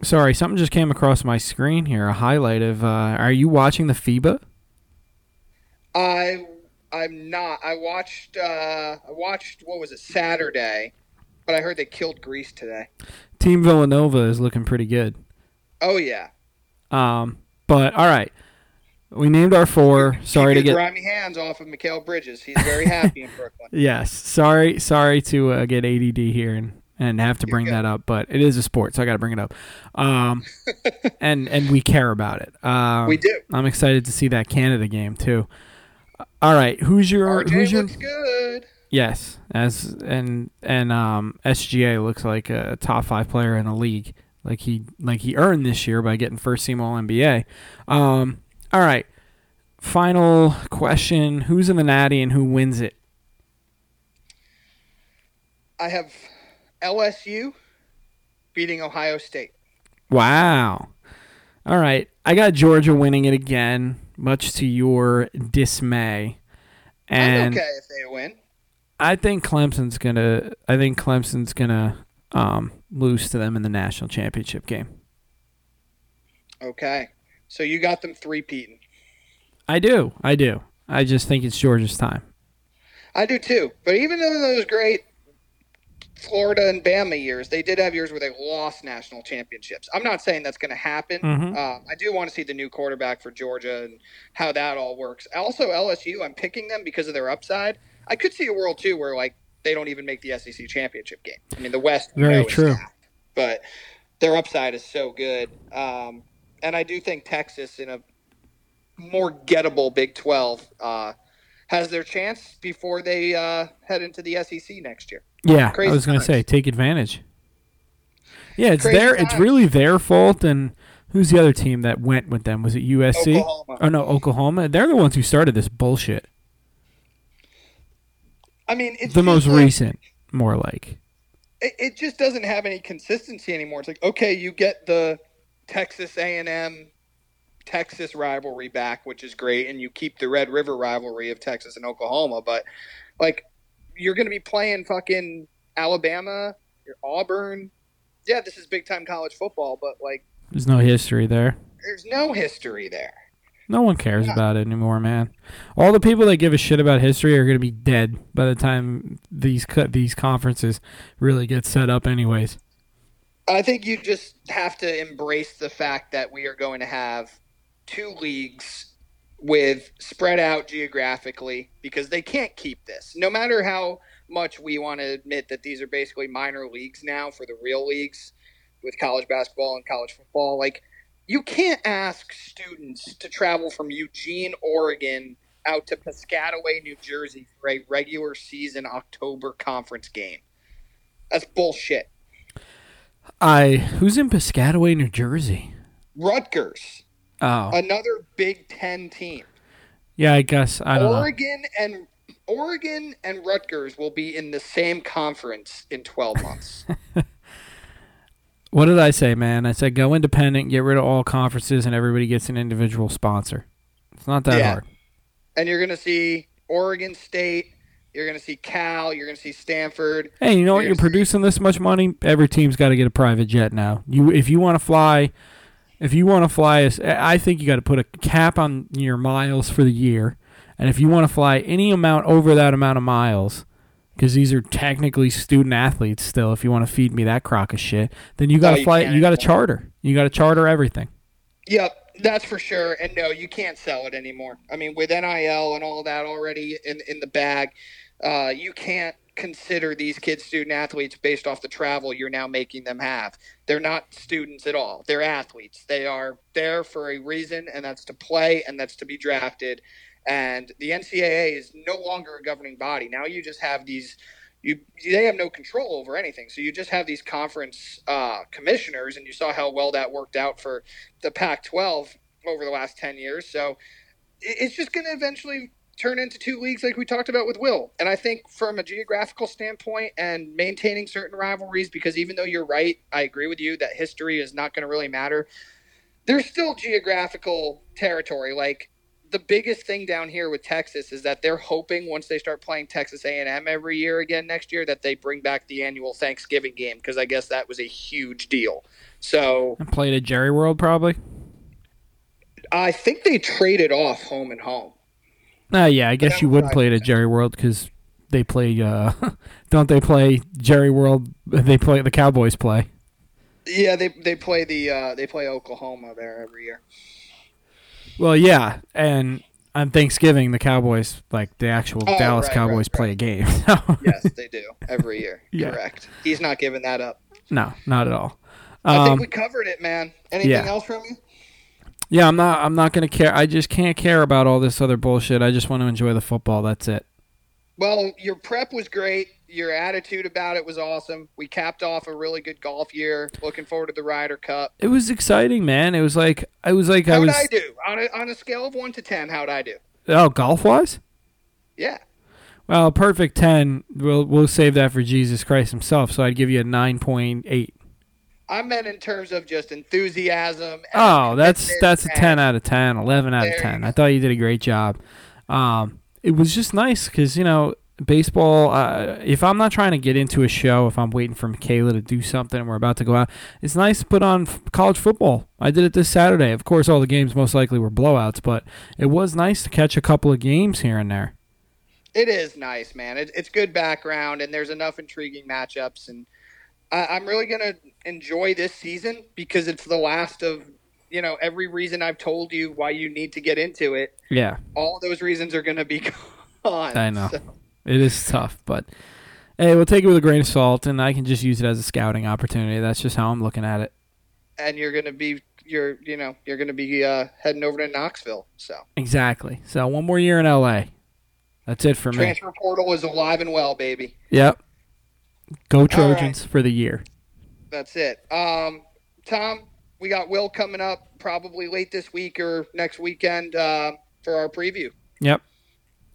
Sorry, something just came across my screen here. A highlight of. Uh, are you watching the FIBA? I I'm not. I watched. Uh, I watched. What was it? Saturday. But I heard they killed Greece today. Team Villanova is looking pretty good. Oh yeah. Um. But all right. We named our four. Sorry to get. grimy hands off of Mikal Bridges. He's very happy in Brooklyn. Yes. Sorry. Sorry to uh, get ADD here and and have to bring that up, but it is a sport, so I got to bring it up. Um. and and we care about it. Um. we do. I'm excited to see that Canada game too. All right, who's your RJ who's your looks good. yes as and and um SGA looks like a top five player in the league, like he like he earned this year by getting first team All NBA. Um, all right, final question: Who's in the Natty and who wins it? I have LSU beating Ohio State. Wow. All right, I got Georgia winning it again, much to your dismay. And I'm okay if they win. I think Clemson's gonna. I think Clemson's gonna um, lose to them in the national championship game. Okay. So you got them three peating. I do. I do. I just think it's Georgia's time. I do too. But even in those great Florida and Bama years, they did have years where they lost national championships. I'm not saying that's going to happen. Mhm. Um, I do want to see the new quarterback for Georgia and how that all works. Also, LSU, I'm picking them because of their upside. I could see a world too where like they don't even make the SEC championship game. I mean, the West Very true. stacked, but their upside is so good. Um, and I do think Texas in a more gettable Big 12 uh, has their chance before they uh, head into the SEC next year. Yeah, Crazy I was gonna say take advantage. Yeah, it's Crazy their. It's really their fault. And who's the other team that went with them? Was it USC? Oklahoma. Oh no, Oklahoma. They're the ones who started this bullshit. I mean, it's The most like- recent, more like. It, it just doesn't have any consistency anymore. It's like okay, you get the Texas A&M Texas rivalry back, which is great, and you keep the Red River rivalry of Texas and Oklahoma, but like you're going to be playing fucking Alabama, your Auburn. Yeah, this is big time college football, but like There's no history there. there's no history there. No one cares Yeah. about it anymore, man. All the people that give a shit about history are going to be dead by the time these these conferences really get set up, anyways. I think you just have to embrace the fact that we are going to have two leagues with spread out geographically because they can't keep this. No matter how much we want to admit that these are basically minor leagues now for the real leagues with college basketball and college football, like you can't ask students to travel from Eugene, Oregon out to Piscataway, New Jersey for a regular season October conference game. That's bullshit. I who's in Piscataway, New Jersey? Rutgers. Oh, another Big Ten team. yeah. I guess I don't know. Oregon and Oregon and Rutgers will be in the same conference in 12 months. What did I say, man? I said go independent, get rid of all conferences, and everybody gets an individual sponsor. It's not that Yeah. hard. and you're going to see Oregon State, you're going to see Cal, you're going to see Stanford. Hey, you know what? You're You're see- producing this much money. Every team's got to get a private jet now. You, if you want to fly, if you want to fly, I think you got to put a cap on your miles for the year. And if you want to fly any amount over that amount of miles, because these are technically student athletes still, if you want to feed me that crock of shit, then you got to you fly. can't You got to charter. You got to charter everything. Yep, that's for sure. And no, you can't sell it anymore. I mean, with NIL and all that already in in the bag, uh, you can't consider these kids student athletes based off the travel you're now making them have. They're not students at all. They're athletes. They are there for a reason, and that's to play and that's to be drafted. And the NCAA is no longer a governing body. Now you just have these. You, they have no control over anything. So you just have these conference uh, commissioners, and you saw how well that worked out for the Pac-12 over the last ten years. So it's just going to eventually turn into two leagues like we talked about with Will. And I think from a geographical standpoint and maintaining certain rivalries, because even though you're right, I agree with you that history is not going to really matter. There's still geographical territory. Like the biggest thing down here with Texas is that they're hoping once they start playing Texas A&M every year again next year that they bring back the annual Thanksgiving game because I guess that was a huge deal. So and played at Jerry World probably. I think they traded off home and home. Uh, yeah, I guess you would play it at Jerry World because they play. Uh, don't they play Jerry World? They play the Cowboys play. Yeah, they they play the uh, they play Oklahoma there every year. Well, yeah, and on Thanksgiving the Cowboys, like the actual Oh, Dallas right, Cowboys, right, play a game. Yes, they do every year. Yeah. Correct. He's not giving that up. no, not at all. I Um, think we covered it, man. Anything yeah. else from you? Yeah, I'm not. I'm not gonna care. I just can't care about all this other bullshit. I just want to enjoy the football. That's it. Well, your prep was great. Your attitude about it was awesome. We capped off a really good golf year. Looking forward to the Ryder Cup. It was exciting, man. It was like I was like I How'd was. I do on a, on a scale of one to ten? How'd I do? Oh, golf wise. Yeah. Well, perfect ten. We'll we'll save that for Jesus Christ Himself. So I'd give you a nine point eight. I meant in terms of just enthusiasm. and Oh, that's that's a 10 out of 10, 11 out of 10. I thought you did a great job. Um, it was just nice because, you know, baseball, uh, if I'm not trying to get into a show, if I'm waiting for Michaela to do something and we're about to go out, it's nice to put on f- college football. I did it this Saturday. Of course, all the games most likely were blowouts, but it was nice to catch a couple of games here and there. It is nice, man. It, it's good background, and there's enough intriguing matchups, and I, I'm really gonna enjoy this season because it's the last of you know every reason I've told you why you need to get into it. Yeah, All those reasons are gonna be gone. I know. So, it is tough, but hey, we'll take it with a grain of salt, and I can just use it as a scouting opportunity. That's just how I'm looking at it. and you're gonna be you're you know you're gonna be uh, heading over to Knoxville. So Exactly. So one more year in LA. That's it for me. transfer portal is alive and well, baby. Yep. Go right. Trojans for the year. That's it. Um, Tom, we got Will coming up probably late this week or next weekend uh, for our preview. Yep.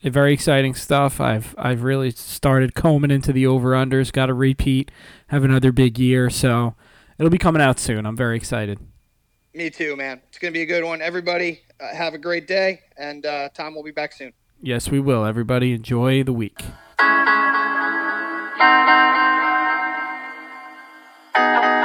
Very exciting stuff. I've I've really started combing into the over unders. Got to repeat. Have another big year. So it'll be coming out soon. I'm very excited. Me too, man. It's going to be a good one. Everybody, uh, have a great day, and uh, Tom will be back soon. Yes, we will. Everybody enjoy the week. Thank you.